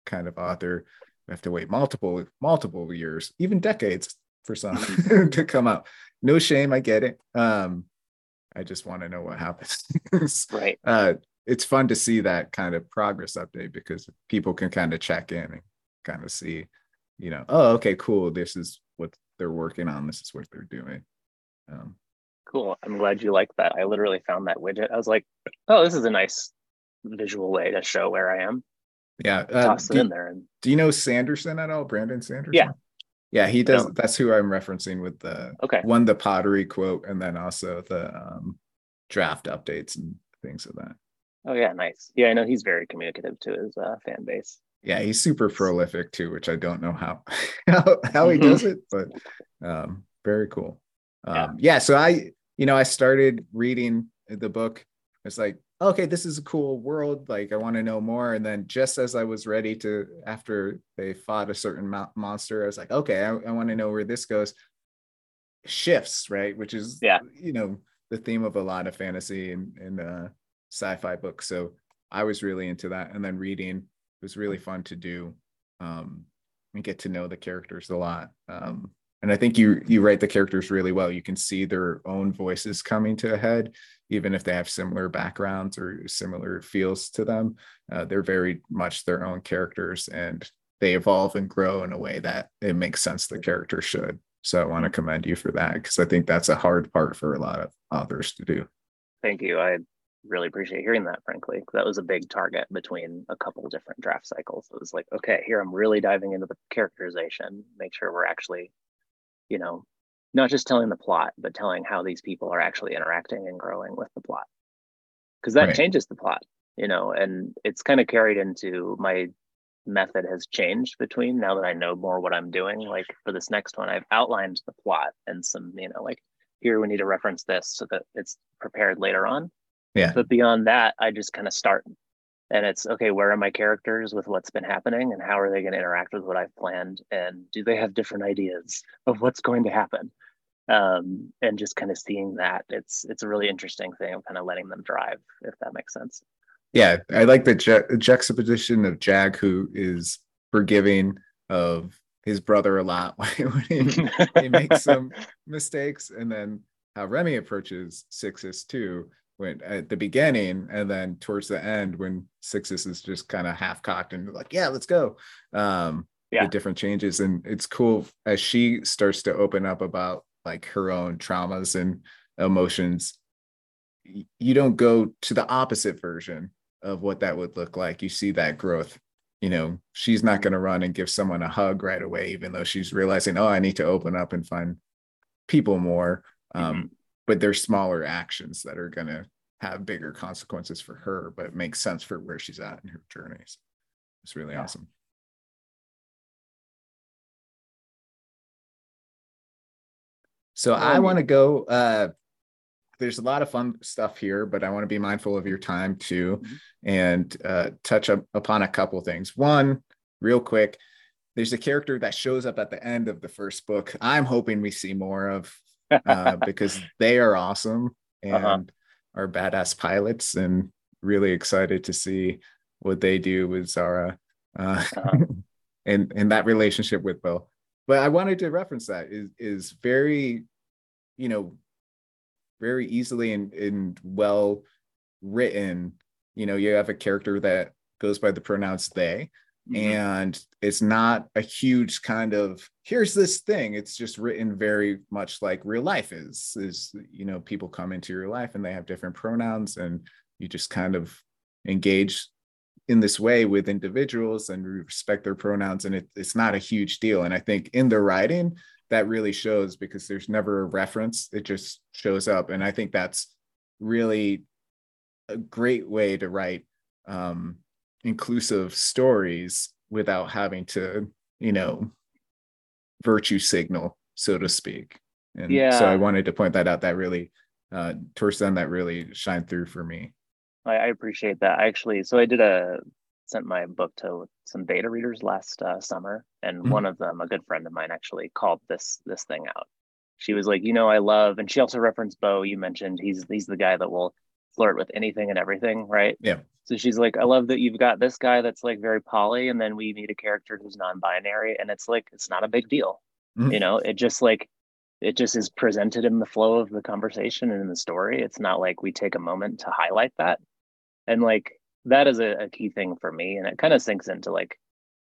kind of author, we have to wait multiple multiple years, even decades for some mm-hmm. to come out. No shame, I get it. Um, I just want to know what happens. right. Uh, it's fun to see that kind of progress update because people can kind of check in and kind of see, you know, oh, okay, cool. This is what they're working on. This is what they're doing. Um, Cool. I'm glad you like that. I literally found that widget. I was like, oh, this is a nice visual way to show where I am. Yeah. Uh, Toss it in there. And... Do you know Sanderson at all? Brandon Sanderson? Yeah. Yeah, he does. That's who I'm referencing with the okay one the pottery quote, and then also the um, draft updates and things of that. Oh yeah, nice. Yeah, I know he's very communicative to his uh, fan base. Yeah, he's super prolific too, which I don't know how how, how he does it, but um, very cool. Um, yeah. yeah, so I you know, I started reading the book. It's like, okay, this is a cool world. Like, I want to know more. And then just as I was ready to, after they fought a certain mo- monster, I was like, okay, I, I want to know where this goes. Shifts, right? Which is, yeah, you know, the theme of a lot of fantasy and, and uh, sci-fi books. So I was really into that. And then reading was really fun to do um, and get to know the characters a lot. Um, and i think you you write the characters really well. You can see their own voices coming to a head even if they have similar backgrounds or similar feels to them. Uh, they're very much their own characters and they evolve and grow in a way that it makes sense the character should. So i want to commend you for that because i think that's a hard part for a lot of authors to do. Thank you. I really appreciate hearing that frankly. That was a big target between a couple different draft cycles. It was like okay here i'm really diving into the characterization make sure we're actually you know, not just telling the plot, but telling how these people are actually interacting and growing with the plot. Because that right. changes the plot, you know, and it's kind of carried into my method has changed between now that I know more what I'm doing. Like for this next one, I've outlined the plot and some, you know, like here we need to reference this so that it's prepared later on. Yeah. But beyond that, I just kind of start and it's okay where are my characters with what's been happening and how are they going to interact with what i've planned and do they have different ideas of what's going to happen? Um, and just kind of seeing that it's it's a really interesting thing of kind of letting them drive if that makes sense. Yeah i like the ju- juxtaposition of jag who is forgiving of his brother a lot when he, he makes some mistakes and then how remy approaches sixes too when at the beginning and then towards the end when sixes is just kind of half cocked and like yeah let's go um yeah. the different changes. And it's cool as she starts to open up about like her own traumas and emotions. You don't go to the opposite version of what that would look like. You see that growth. You know, she's not going to run and give someone a hug right away, even though she's realizing, oh, I need to open up and find people more. Um, mm-hmm. But there's smaller actions that are going to have bigger consequences for her, but it makes sense for where she's at in her journeys. It's really yeah. awesome. So I want to go. Uh, there's a lot of fun stuff here, but I want to be mindful of your time too, mm-hmm. and uh, touch up upon a couple things. One, real quick, there's a character that shows up at the end of the first book. I'm hoping we see more of uh, because they are awesome uh-huh. and uh-huh. are badass pilots, and really excited to see what they do with Zara uh, uh-huh. and and that relationship with Bo but I wanted to reference that is is very, you know, very easily and, and well written. You know, you have a character that goes by the pronouns they, mm-hmm. and it's not a huge kind of here's this thing. It's just written very much like real life is. Is you know, people come into your life and they have different pronouns, and you just kind of engage in this way with individuals and respect their pronouns and it, it's not a huge deal and i think in the writing that really shows because there's never a reference it just shows up and i think that's really a great way to write um, inclusive stories without having to you know virtue signal so to speak and yeah. so i wanted to point that out that really uh towards them, that really shined through for me I, I appreciate that. I actually, so I did a sent my book to some beta readers last uh, summer, and mm-hmm. one of them, a good friend of mine, actually called this this thing out. She was like, you know, I love, and she also referenced Bo. You mentioned he's he's the guy that will flirt with anything and everything, right? Yeah. So she's like, I love that you've got this guy that's like very poly, and then we meet a character who's non-binary, and it's like it's not a big deal, mm-hmm. you know. It just like it just is presented in the flow of the conversation and in the story. It's not like we take a moment to highlight that and like that is a, a key thing for me and it kind of sinks into like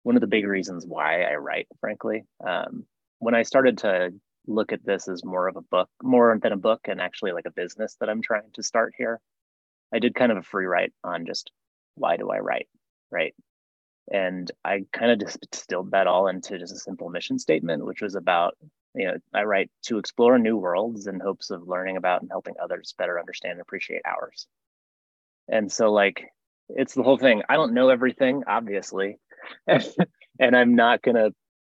one of the big reasons why i write frankly um, when i started to look at this as more of a book more than a book and actually like a business that i'm trying to start here i did kind of a free write on just why do i write right and i kind of just distilled that all into just a simple mission statement which was about you know i write to explore new worlds in hopes of learning about and helping others better understand and appreciate ours and so like it's the whole thing. I don't know everything, obviously. and I'm not gonna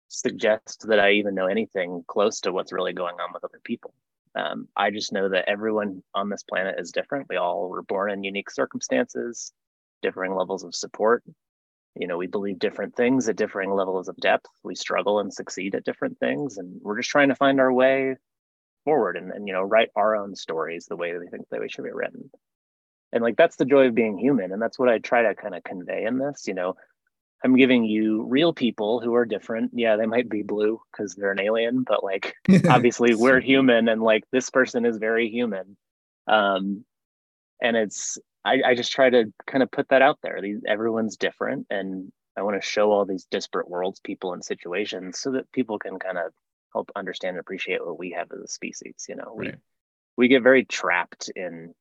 suggest that I even know anything close to what's really going on with other people. Um, I just know that everyone on this planet is different. We all were born in unique circumstances, differing levels of support. You know, we believe different things at differing levels of depth. We struggle and succeed at different things. And we're just trying to find our way forward and, and you know, write our own stories the way that we think that we should be written and like that's the joy of being human and that's what i try to kind of convey in this you know i'm giving you real people who are different. Yeah they might be blue because they're an alien but like obviously we're human and like this person is very human. Um and it's i, I just try to kind of put that out there. These everyone's different and i want to show all these disparate worlds people and situations so that people can kind of help understand and appreciate what we have as a species you know? We right. we get very trapped in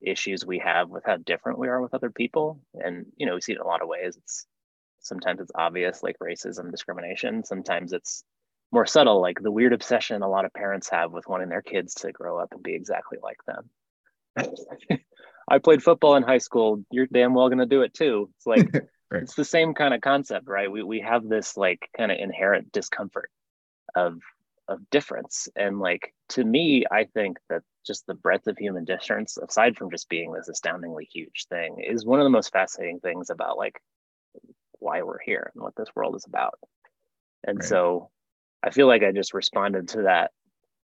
issues we have with how different we are with other people. And you know we see it in a lot of ways. It's sometimes it's obvious like racism discrimination. Sometimes it's more subtle like the weird obsession a lot of parents have with wanting their kids to grow up and be exactly like them. I played football in high school. You're damn well going to do it too. It's like right. it's the same kind of concept right? We, we have this like kind of inherent discomfort of of difference. And like to me i think that just the breadth of human difference aside from just being this astoundingly huge thing is one of the most fascinating things about like why we're here and what this world is about and right. so i feel like i just responded to that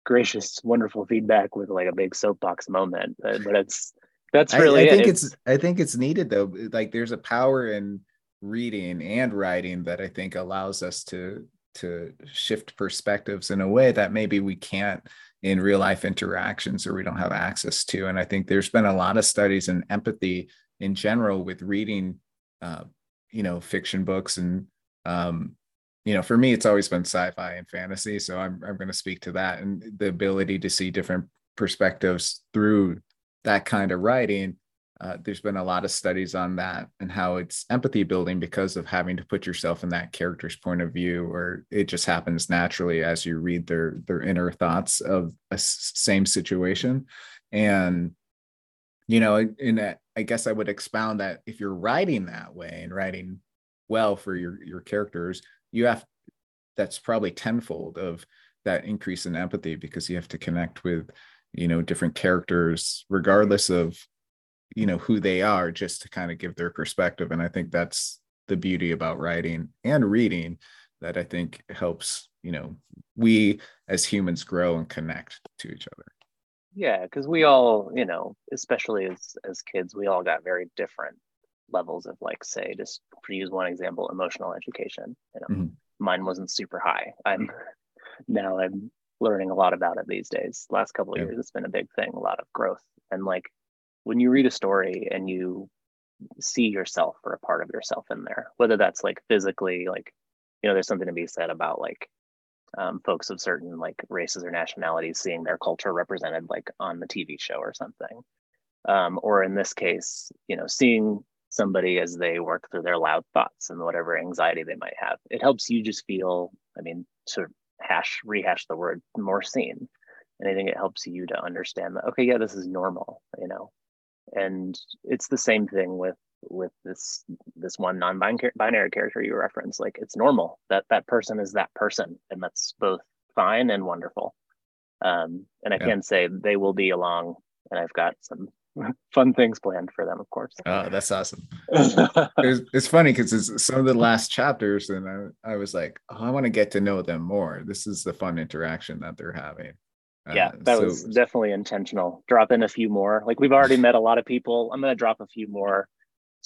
gracious wonderful feedback with like a big soapbox moment but, but it's that's really I, I think it. it's, it's i think it's needed though like there's a power in reading and writing that i think allows us to to shift perspectives in a way that maybe we can't in real life interactions or we don't have access to. And I think there's been a lot of studies in empathy in general with reading, uh, you know, fiction books and um, you know, for me, it's always been sci-fi and fantasy. So I'm I'm going to speak to that and the ability to see different perspectives through that kind of writing. Uh, there's been a lot of studies on that and how it's empathy building because of having to put yourself in that character's point of view, or it just happens naturally as you read their their inner thoughts of a same situation. And you know, in that, I guess I would expound that if you're writing that way and writing well for your your characters, you have that's probably tenfold of that increase in empathy because you have to connect with you know different characters regardless of you know who they are just to kind of give their perspective. And i think that's the beauty about writing and reading that i think helps you know we as humans grow and connect to each other yeah because we all you know especially as as kids we all got very different levels of like say just to use one example emotional education you know. Mm-hmm. mine wasn't super high. I'm now i'm learning a lot about it these days. Last couple of yeah. years it's been a big thing a lot of growth. And like when you read a story and you see yourself or a part of yourself in there whether that's like physically like you know there's something to be said about like um, folks of certain like races or nationalities seeing their culture represented like on the tv show or something um, or in this case you know seeing somebody as they work through their loud thoughts and whatever anxiety they might have. It helps you just feel, I mean, to hash, rehash the word more seen. And I think it helps you to understand that, okay, yeah, this is normal, you know. And it's the same thing with with this this one non-binary character you reference like it's normal that that person is that person and that's both fine and wonderful um and i yeah. can say they will be along and i've got some fun things planned for them, of course. Oh, that's awesome. it's, it's funny because it's some of the last chapters, and I, I was like, oh, I want to get to know them more. This is the fun interaction that they're having. Yeah, uh, that so, was definitely intentional. Drop in a few more. Like we've already met a lot of people. I'm going to drop a few more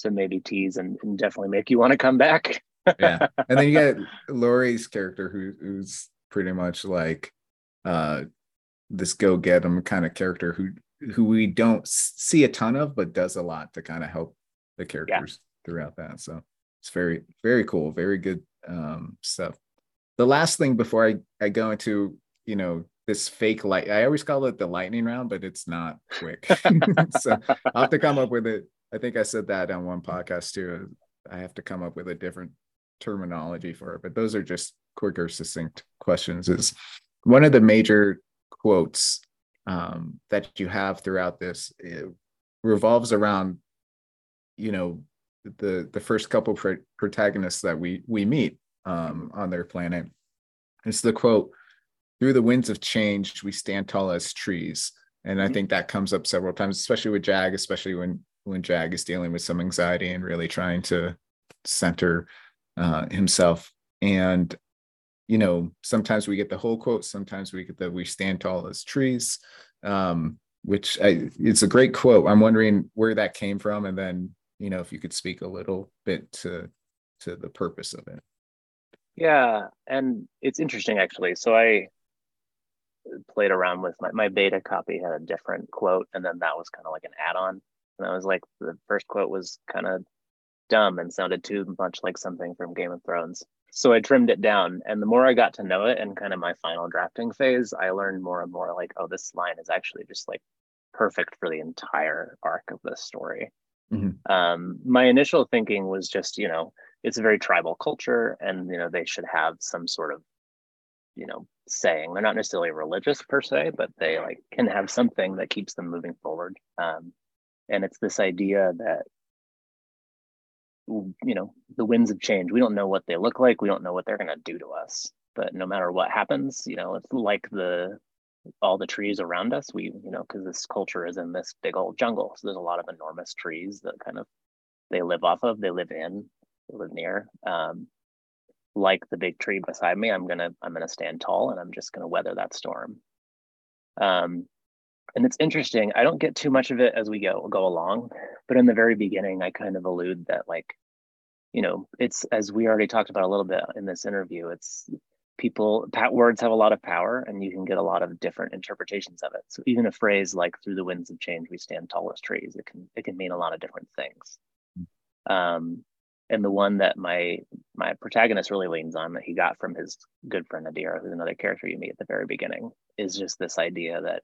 to maybe tease and, and definitely make you want to come back. yeah, and then you get Laurie's character, who, who's pretty much like uh this go get 'em kind of character who who we don't see a ton of, but does a lot to kind of help the characters yeah. throughout that. So it's very, very cool, very good um, stuff. The last thing before I, I go into, you know, this fake light, I always call it the lightning round, but it's not quick. so I'll have to come up with it. I think I said that on one podcast too. I have to come up with a different terminology for it, but those are just quicker, succinct questions. Is one of the major quotes um, that you have throughout this revolves around you know the the first couple protagonists that we we meet um, on their planet it's the quote through the winds of change we stand tall as trees and i mm-hmm. think that comes up several times especially with jag especially when when jag is dealing with some anxiety and really trying to center uh, himself and you know, sometimes we get the whole quote, sometimes we get the we stand tall as trees, um, which I, it's a great quote. I'm wondering where that came from, and then you know if you could speak a little bit to to the purpose of it. Yeah, and it's interesting actually. So I played around with my, my beta copy had a different quote, and then that was kind of like an add-on. And I was like, the first quote was kind of dumb and sounded too much like something from Game of Thrones so I trimmed it down. And the more I got to know it and kind of my final drafting phase, I learned more and more like, oh, this line is actually just like perfect for the entire arc of the story. Mm-hmm. Um, my initial thinking was just, you know, it's a very tribal culture and, you know, they should have some sort of, you know, saying. They're not necessarily religious per se, but they like can have something that keeps them moving forward. Um, and it's this idea that you know the winds of change we don't know what they look like we don't know what they're going to do to us but no matter what happens you know it's like the all the trees around us we you know because this culture is in this big old jungle so there's a lot of enormous trees that kind of they live off of they live in they live near um, like the big tree beside me i'm gonna i'm gonna stand tall and i'm just gonna weather that storm. Um, and it's interesting i don't get too much of it as we go go along but in the very beginning i kind of allude that like you know it's as we already talked about a little bit in this interview it's people pat words have a lot of power and you can get a lot of different interpretations of it. So even a phrase like through the winds of change we stand tall as trees it can it can mean a lot of different things. Um and the one that my my protagonist really leans on that he got from his good friend Adira, who's another character you meet at the very beginning, is just this idea that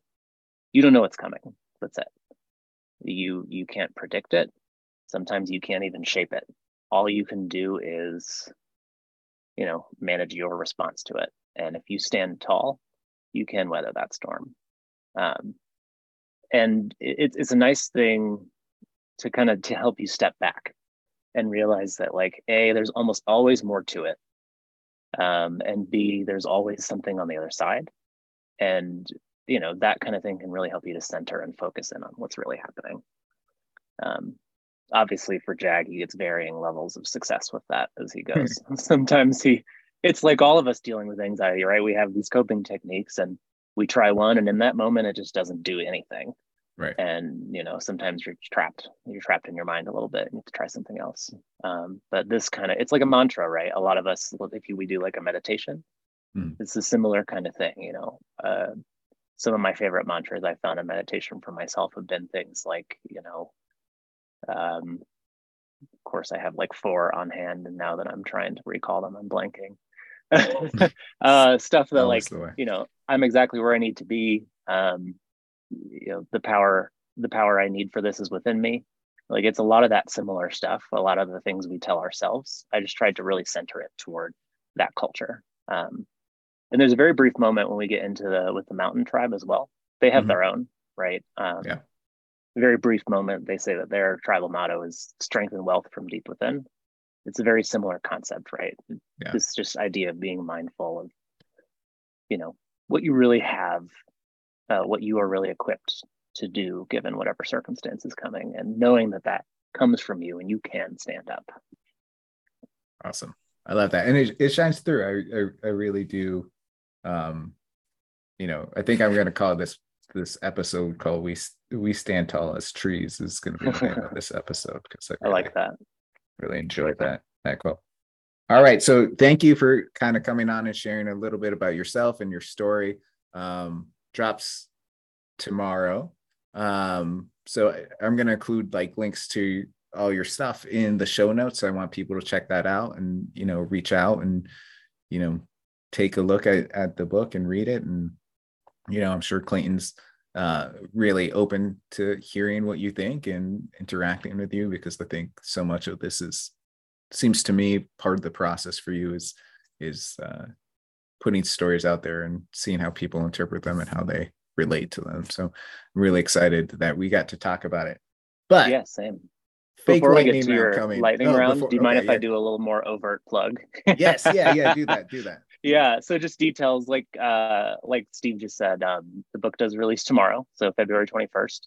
you don't know what's coming. That's it. You you can't predict it. Sometimes you can't even shape it. All you can do is, you know, manage your response to it. And if you stand tall, you can weather that storm. Um, and it, it's a nice thing to kind of to help you step back and realize that like a there's almost always more to it um, and b there's always something on the other side and you know that kind of thing can really help you to center and focus in on what's really happening. Um, obviously for jag he gets varying levels of success with that as he goes. Sometimes he it's like all of us dealing with anxiety right? We have these coping techniques and we try one and in that moment it just doesn't do anything. Right. And you know sometimes you're trapped you're trapped in your mind a little bit and you have to try something else. Um, but this kind of it's like a mantra right? A lot of us if you, we do like a meditation mm. it's a similar kind of thing you know uh, some of my favorite mantras i found in meditation for myself have been things like you know um, of course i have like four on hand and now that i'm trying to recall them i'm blanking. Uh, stuff that like you know i'm exactly where i need to be um, you know the power the power i need for this is within me. Like it's a lot of that similar stuff a lot of the things we tell ourselves. I just tried to really center it toward that culture um, and there's a very brief moment when we get into the with the mountain tribe as well. They have mm-hmm. their own right? Um, yeah. very brief moment they say that their tribal motto is strength and wealth from deep within. It's a very similar concept right? Yeah. this just idea of being mindful of you know what you really have uh, what you are really equipped to do given whatever circumstance is coming and knowing that that comes from you and you can stand up. Awesome. I love that. And it, it shines through. I, I, I really do um you know i think i'm going to call this this episode called we we stand tall as trees is going to be the name of this episode because I, really, I like that really enjoyed that that quote all right so thank you for kind of coming on and sharing a little bit about yourself and your story um drops tomorrow. Um, so I'm going to include like links to all your stuff in the show notes. I want people to check that out and, you know, reach out and, you know, take a look at, at the book and read it. And, you know, I'm sure Clayton's uh, really open to hearing what you think and interacting with you because I think so much of this is seems to me part of the process for you is is uh, putting stories out there and seeing how people interpret them and how they relate to them. So I'm really excited that we got to talk about it. But yeah, same. Before we get to your lightning oh, round, before, do you mind if yeah. I do a little more overt plug? yes, yeah, yeah, do that, do that. Yeah, so just details like uh like Steve just said, um, the book does release tomorrow, so February 21st.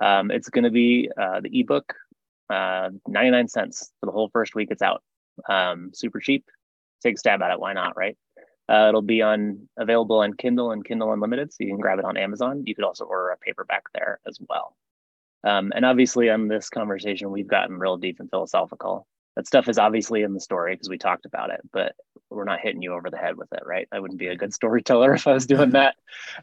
Um, it's going to be uh, the ebook, uh, 99 cents for the whole first week it's out. Um, super cheap. Take a stab at it. Why not, right? Uh, it'll be on available on Kindle and Kindle Unlimited, so you can grab it on Amazon. You could also order a paperback there as well. Um, and obviously, on this conversation, we've gotten real deep and philosophical. That stuff is obviously in the story because we talked about it, but we're not hitting you over the head with it, right? I wouldn't be a good storyteller if I was doing that.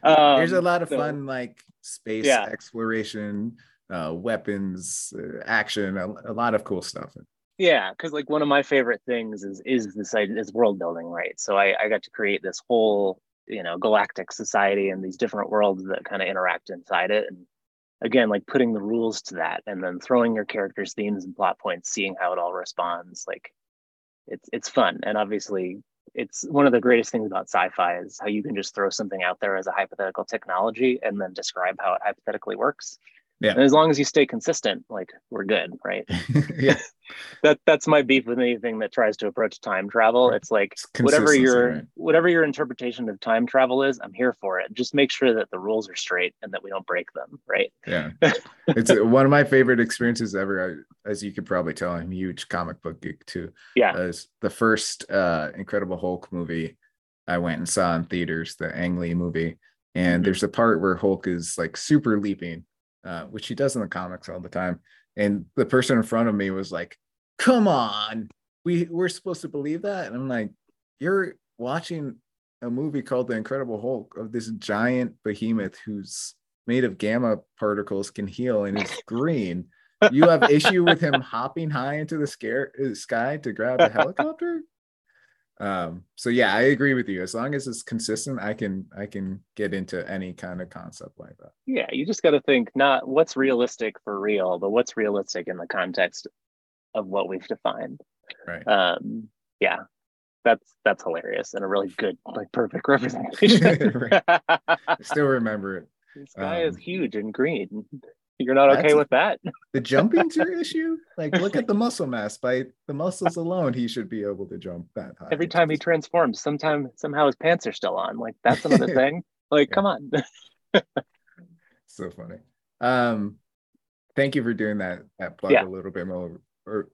Um, There's a lot of so, fun, like space yeah. exploration, uh, weapons, uh, action, a, a lot of cool stuff yeah because like one of my favorite things is is this is world building right so I, I got to create this whole you know galactic society and these different worlds that kind of interact inside it and again like putting the rules to that and then throwing your characters themes and plot points seeing how it all responds like it's it's fun. And obviously it's one of the greatest things about sci-fi is how you can just throw something out there as a hypothetical technology and then describe how it hypothetically works yeah. And as long as you stay consistent, like we're good, right? yeah. that that's my beef with anything that tries to approach time travel. It's like it's whatever your right? whatever your interpretation of time travel is, I'm here for it. Just make sure that the rules are straight and that we don't break them, right? Yeah. it's one of my favorite experiences ever. I, as you could probably tell, I'm a huge comic book geek too. Yeah. As the first uh, Incredible Hulk movie I went and saw in theaters, the Ang Lee movie. And mm-hmm. there's a part where Hulk is like super leaping uh, which he does in the comics all the time. And the person in front of me was like, "Come on, we we're supposed to believe that." And I'm like, "You're watching a movie called The Incredible Hulk of this giant behemoth who's made of gamma particles, can heal, and is green." you have issue with him hopping high into the scare, uh, sky to grab a helicopter? Um so yeah i agree with you. As long as it's consistent i can i can get into any kind of concept like that. Yeah you just got to think not what's realistic for real but what's realistic in the context of what we've defined. Right. Um yeah that's that's hilarious and a really good like perfect representation. I still remember it. The sky um, is huge and green you're not okay with that? the jumping's your issue? Like, look at the muscle mass. By the muscles alone, he should be able to jump that high. Every time he transforms, sometime somehow his pants are still on. Like, that's another thing. Like, come on. so funny. Um, thank you for doing that that plug yeah. a little bit more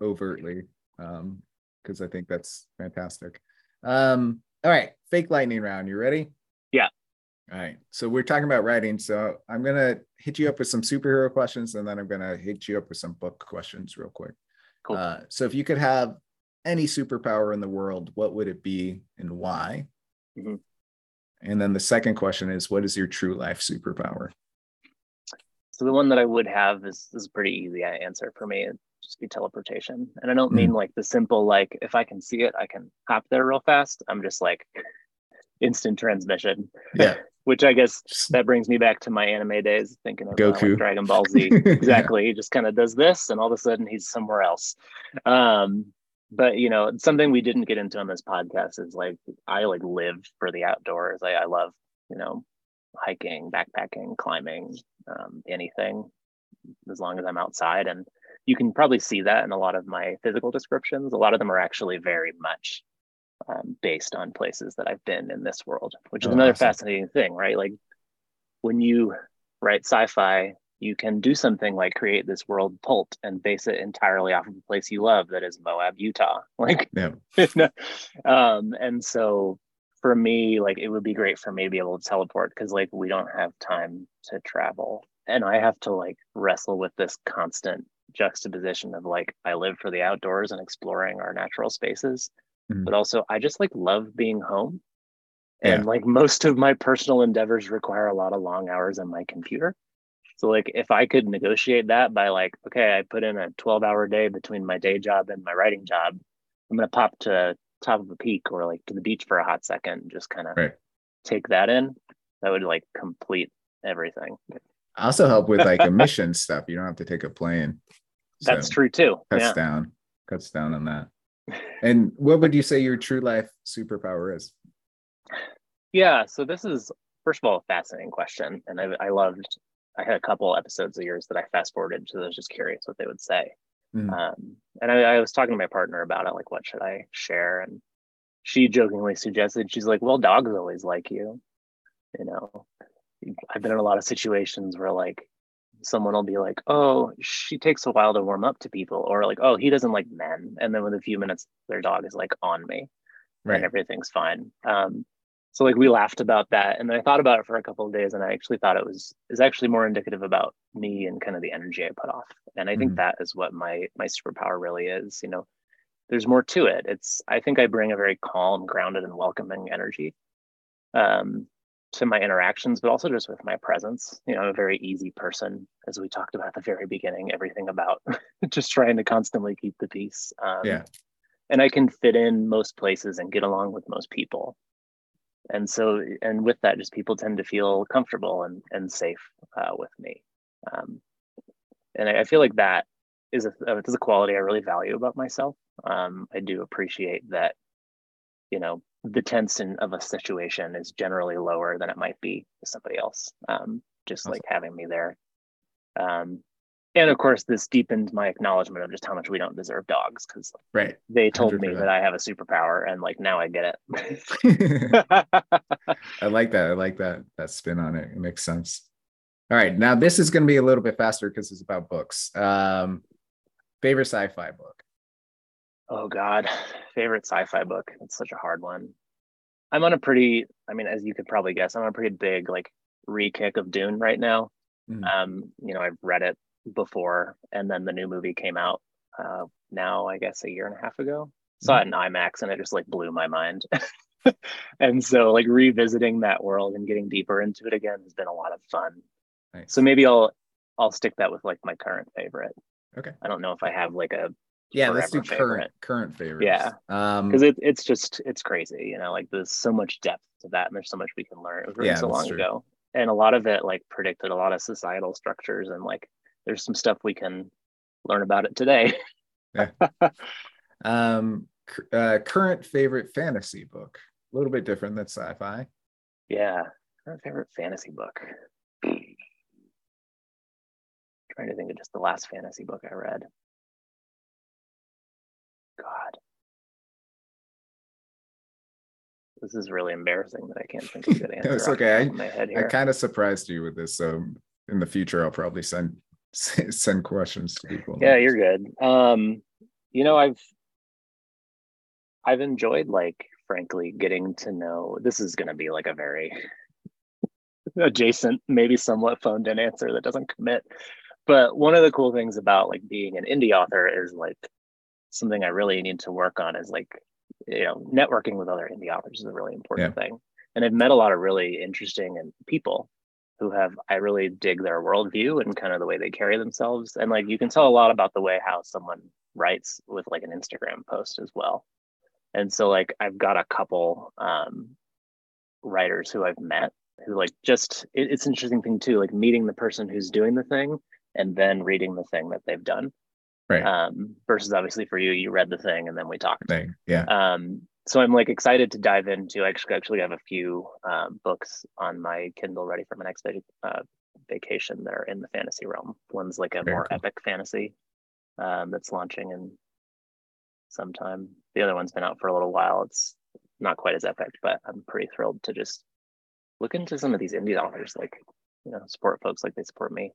overtly. Um, because I think that's fantastic. Um, all right, fake lightning round. You ready? All right. So we're talking about writing. So I'm gonna hit you up with some superhero questions, and then I'm gonna hit you up with some book questions real quick. Cool. Uh, so if you could have any superpower in the world, what would it be and why? Mm-hmm. And then the second question is, what is your true life superpower? So the one that I would have is is pretty easy to answer for me. It'd just be teleportation, and I don't mm-hmm. mean like the simple like if I can see it, I can hop there real fast. I'm just like instant transmission. Yeah. Which I guess that brings me back to my anime days, thinking of Goku, uh, like Dragon Ball Z. Exactly. yeah. He just kind of does this, and all of a sudden he's somewhere else. Um, but you know, something we didn't get into on this podcast is like I like live for the outdoors. I, I love you know hiking, backpacking, climbing, um, anything as long as I'm outside. And you can probably see that in a lot of my physical descriptions. A lot of them are actually very much um, based on places that I've been in this world, which is oh, another awesome. fascinating thing, right? Like when you write sci-fi, you can do something like create this world Pult and base it entirely off of a place you love, that is Moab, Utah. Like, yeah. um, and so for me, like it would be great for me to be able to teleport because like we don't have time to travel, and I have to like wrestle with this constant juxtaposition of like I live for the outdoors and exploring our natural spaces mm-hmm. but also I just like love being home. And yeah. like most of my personal endeavors require a lot of long hours on my computer. So like if I could negotiate that by like, okay, I put in a 12 hour day between my day job and my writing job, I'm gonna pop to top of a peak or like to the beach for a hot second, and just kind of right. take that in. That would like complete everything. Also help with like emission stuff. You don't have to take a plane. So That's true too. Cuts yeah. down, cuts down on that and what would you say your true life superpower is? Yeah, so this is first of all a fascinating question, and I, I loved. I had a couple episodes of yours that I fast forwarded, so I was just curious what they would say. Mm. Um, and I, I was talking to my partner about it, like what should I share, and she jokingly suggested she's like, "Well, dogs always like you." You know, I've been in a lot of situations where like someone will be like, "Oh, she takes a while to warm up to people," or like, "Oh, he doesn't like men," and then within a few minutes, their dog is like on me, right. and everything's fine. Um, so like we laughed about that, and then I thought about it for a couple of days, and I actually thought it was is actually more indicative about me and kind of the energy I put off, and I mm-hmm. think that is what my my superpower really is. You know, there's more to it. It's I think I bring a very calm, grounded, and welcoming energy. Um, to my interactions, but also just with my presence. You know, I'm a very easy person, as we talked about at the very beginning, everything about just trying to constantly keep the peace. Um, yeah. And I can fit in most places and get along with most people. And so, and with that, just people tend to feel comfortable and, and safe uh, with me. Um, and I, I, feel like that is a, is a quality I really value about myself. Um, I do appreciate that, you know, the tension of a situation is generally lower than it might be with somebody else. Um, just awesome. like having me there. Um, and of course, this deepens my acknowledgement of just how much we don't deserve dogs because right. they told 100%. me that I have a superpower, and like now I get it. I like that. I like that that spin on it. It makes sense. All right, now this is going to be a little bit faster because it's about books. Um, favorite sci-fi book? Oh God, favorite sci-fi book. It's such a hard one. I'm on a pretty, I mean, as you could probably guess, I'm on a pretty big like re-kick of Dune right now. Mm-hmm. Um, you know, I've read it before, and then the new movie came out uh, now, I guess, a year and a half ago. Mm-hmm. Saw it in IMAX, and it just like blew my mind. and so, like revisiting that world and getting deeper into it again has been a lot of fun. Nice. So maybe I'll I'll stick that with like my current favorite. Okay. I don't know if I have like a yeah. Let's do forever current favorite. current favorites. Yeah. Um. because it, it's just it's crazy you know like there's so much depth to that and there's so much we can learn it was written Yeah, so long true. ago and a lot of it like predicted a lot of societal structures and like there's some stuff we can learn about it today yeah. Um. Uh, current favorite fantasy book. A little bit different than sci-fi. yeah my favorite fantasy book trying to think of just the last fantasy book i read god this is really embarrassing that i can't think of a good No, answer it's okay. top of my head I kind of surprised you with this, so in the future I'll probably send send questions to people. yeah you're good um you know i've i've enjoyed like frankly getting to know this is going to be like a very adjacent maybe somewhat phoned in answer that doesn't commit but one of the cool things about like being an indie author is like something i really need to work on is like you know networking with other indie authors is a really important thing and i've met a lot of really interesting and people who have I really dig their worldview and kind of the way they carry themselves. And like you can tell a lot about the way how someone writes with like an Instagram post as well. And so like I've got a couple um writers who I've met who like just it, it's an interesting thing too, like meeting the person who's doing the thing and then reading the thing that they've done. Right. Um versus obviously for you, you read the thing and then we talked Thing. Yeah. um so i'm like excited to dive into i actually actually have a few um, books on my kindle ready for my next uh, vacation that are in the fantasy realm one's like a Very more cool. epic fantasy um, that's launching in sometime the other one's been out for a little while it's not quite as epic but i'm pretty thrilled to just look into some of these indie authors like you know support folks like they support me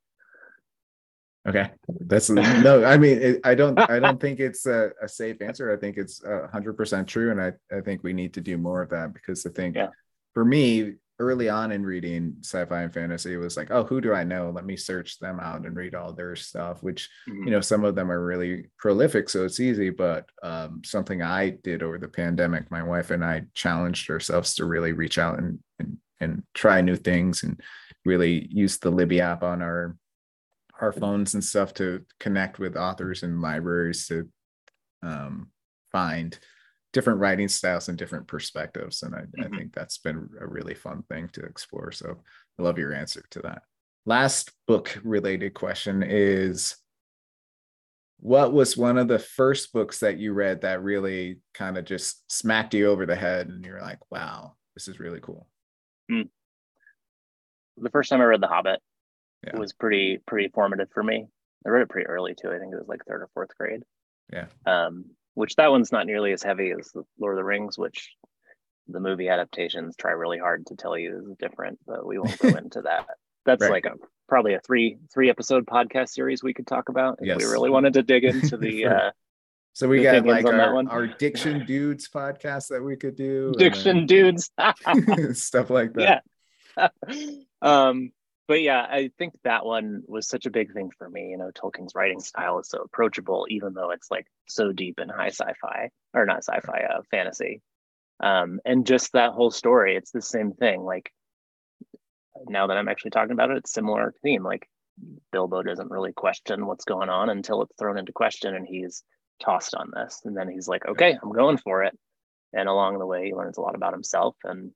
Okay. That's no. I mean, it, I don't. I don't think it's a, a safe answer. I think it's a hundred percent true, and I I think we need to do more of that because I think Yeah. for me early on in reading sci-fi and fantasy it was like oh who do i know let me search them out and read all their stuff which Mhm. you know some of them are really prolific so it's easy but um, something i did over the pandemic my wife and i challenged ourselves to really reach out and and, and try new things and really use the libby app on our our phones and stuff to connect with authors and libraries to um, find different writing styles and different perspectives. And I, I Mhm. think that's been a really fun thing to explore. So i love your answer to that. Last book related question is what was one of the first books that you read that really kind of just smacked you over the head and you're like wow this is really cool the first time i read the hobbit Yeah. was pretty pretty formative for me i read it pretty early too i think it was like third or fourth grade Yeah. um which that one's not nearly as heavy as the lord of the rings which the movie adaptations try really hard to tell you is different but we won't go into that that's Right. like a probably a three three episode podcast series we could talk about if Yes. we really wanted to dig into the For- uh so we got like on our, one. our diction dudes podcast that we could do diction dudes stuff like that yeah um but yeah i think that one was such a big thing for me you know tolkien's writing style is so approachable even though it's like so deep in high sci-fi or not sci-fi uh, fantasy. Um and just that whole story it's the same thing like now that i'm actually talking about it it's similar theme like bilbo doesn't really question what's going on until it's thrown into question and he's tossed on this. And then he's like okay i'm going for it. And along the way he learns a lot about himself and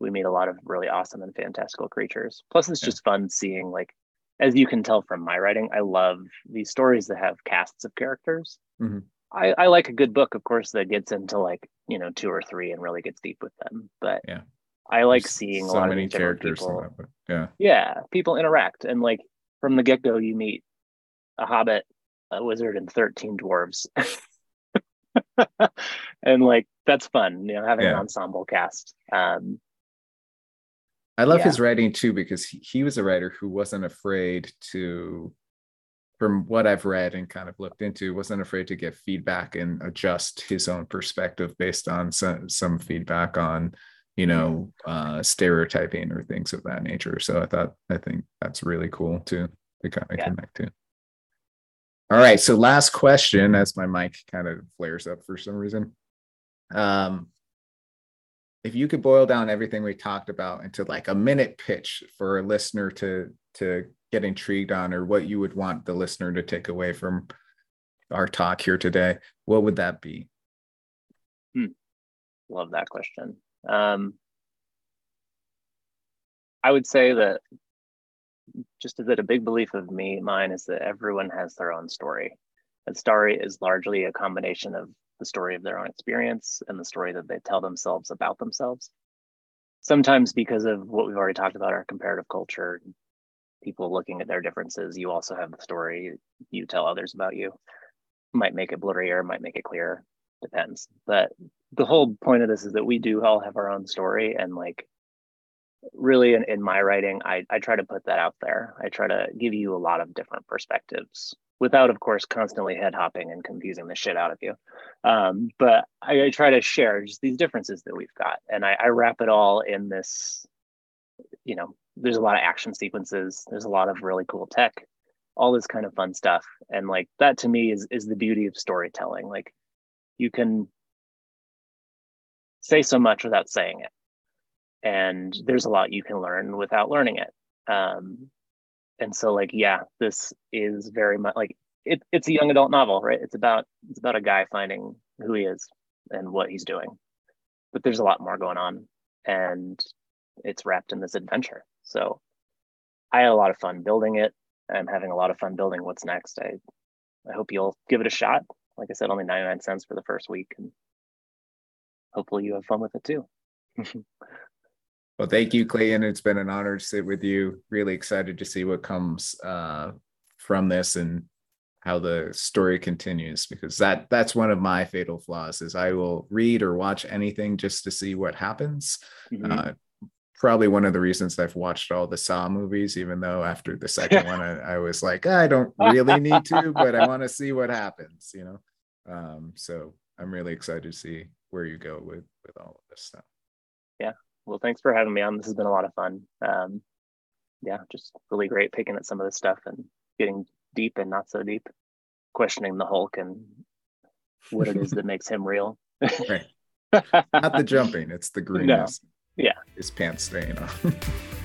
we meet a lot of really awesome and fantastical creatures. Plus it's Yeah. just fun seeing like as you can tell from my writing i love these stories that have casts of characters. Mhm. I, I like a good book of course that gets into like you know two or three and really gets deep with them. But Yeah. i like There's seeing a lot of many different characters people that yeah. Yeah people interact. And like from the get-go you meet a hobbit a wizard and 13 dwarves. And like that's fun you know having an ensemble cast. Um I love Yeah. his writing too because he, he was a writer who wasn't afraid to, from what I've read and kind of looked into, wasn't afraid to get feedback and adjust his own perspective based on some, some feedback on, you know, uh, stereotyping or things of that nature. So I thought, I think that's really cool too to kind of Yeah. connect to. All right. So last question as my mic kind of flares up for some reason. Um, if you could boil down everything we talked about into like a minute pitch for a listener to to get intrigued on or what you would want the listener to take away from our talk here today, what would that be? Hmm. Love that question. Um, I would say that just that a big belief of me, mine is that everyone has their own story. And story is largely a combination of the story of their own experience and the story that they tell themselves about themselves. Sometimes because of what we've already talked about, our comparative culture, people looking at their differences, you also have the story you tell others about you. Might make it blurrier, might make it clearer, depends. But the whole point of this is that we do all have our own story and like really in, in my writing I, I try to put that out there i try to give you a lot of different perspectives without of course constantly head hopping and confusing the shit out of you. Um, but I, I, try to share just these differences that we've got and I, I wrap it all in this you know there's a lot of action sequences there's a lot of really cool tech all this kind of fun stuff and like that to me is is the beauty of storytelling. Like you can say so much without saying it and there's a lot you can learn without learning it. Um, and so like yeah this is very much like it, it's a young adult novel right? It's about it's about a guy finding who he is and what he's doing. But there's a lot more going on and it's wrapped in this adventure. So i had a lot of fun building it. I'm having a lot of fun building what's next. I i hope you'll give it a shot. Like i said only 99 cents for the first week and hopefully you have fun with it too Well, thank you, Clayton. It's been an honor to sit with you. Really excited to see what comes uh, from this and how the story continues because that that's one of my fatal flaws is I will read or watch anything just to see what happens. Mm-hmm. Uh, probably one of the reasons I've watched all the Saw movies, even though after the second one I, I, was like, I don't really need to, but I want to see what happens, you know. Um, so I'm really excited to see where you go with with all of this stuff. Yeah, well, thanks for having me on. This has been a lot of fun. Um, yeah, just really great picking at some of this stuff and getting deep and not so deep, questioning the Hulk and what it is that makes him real. right. Not the jumping, it's the greenness. No. Yeah. His pants staying on.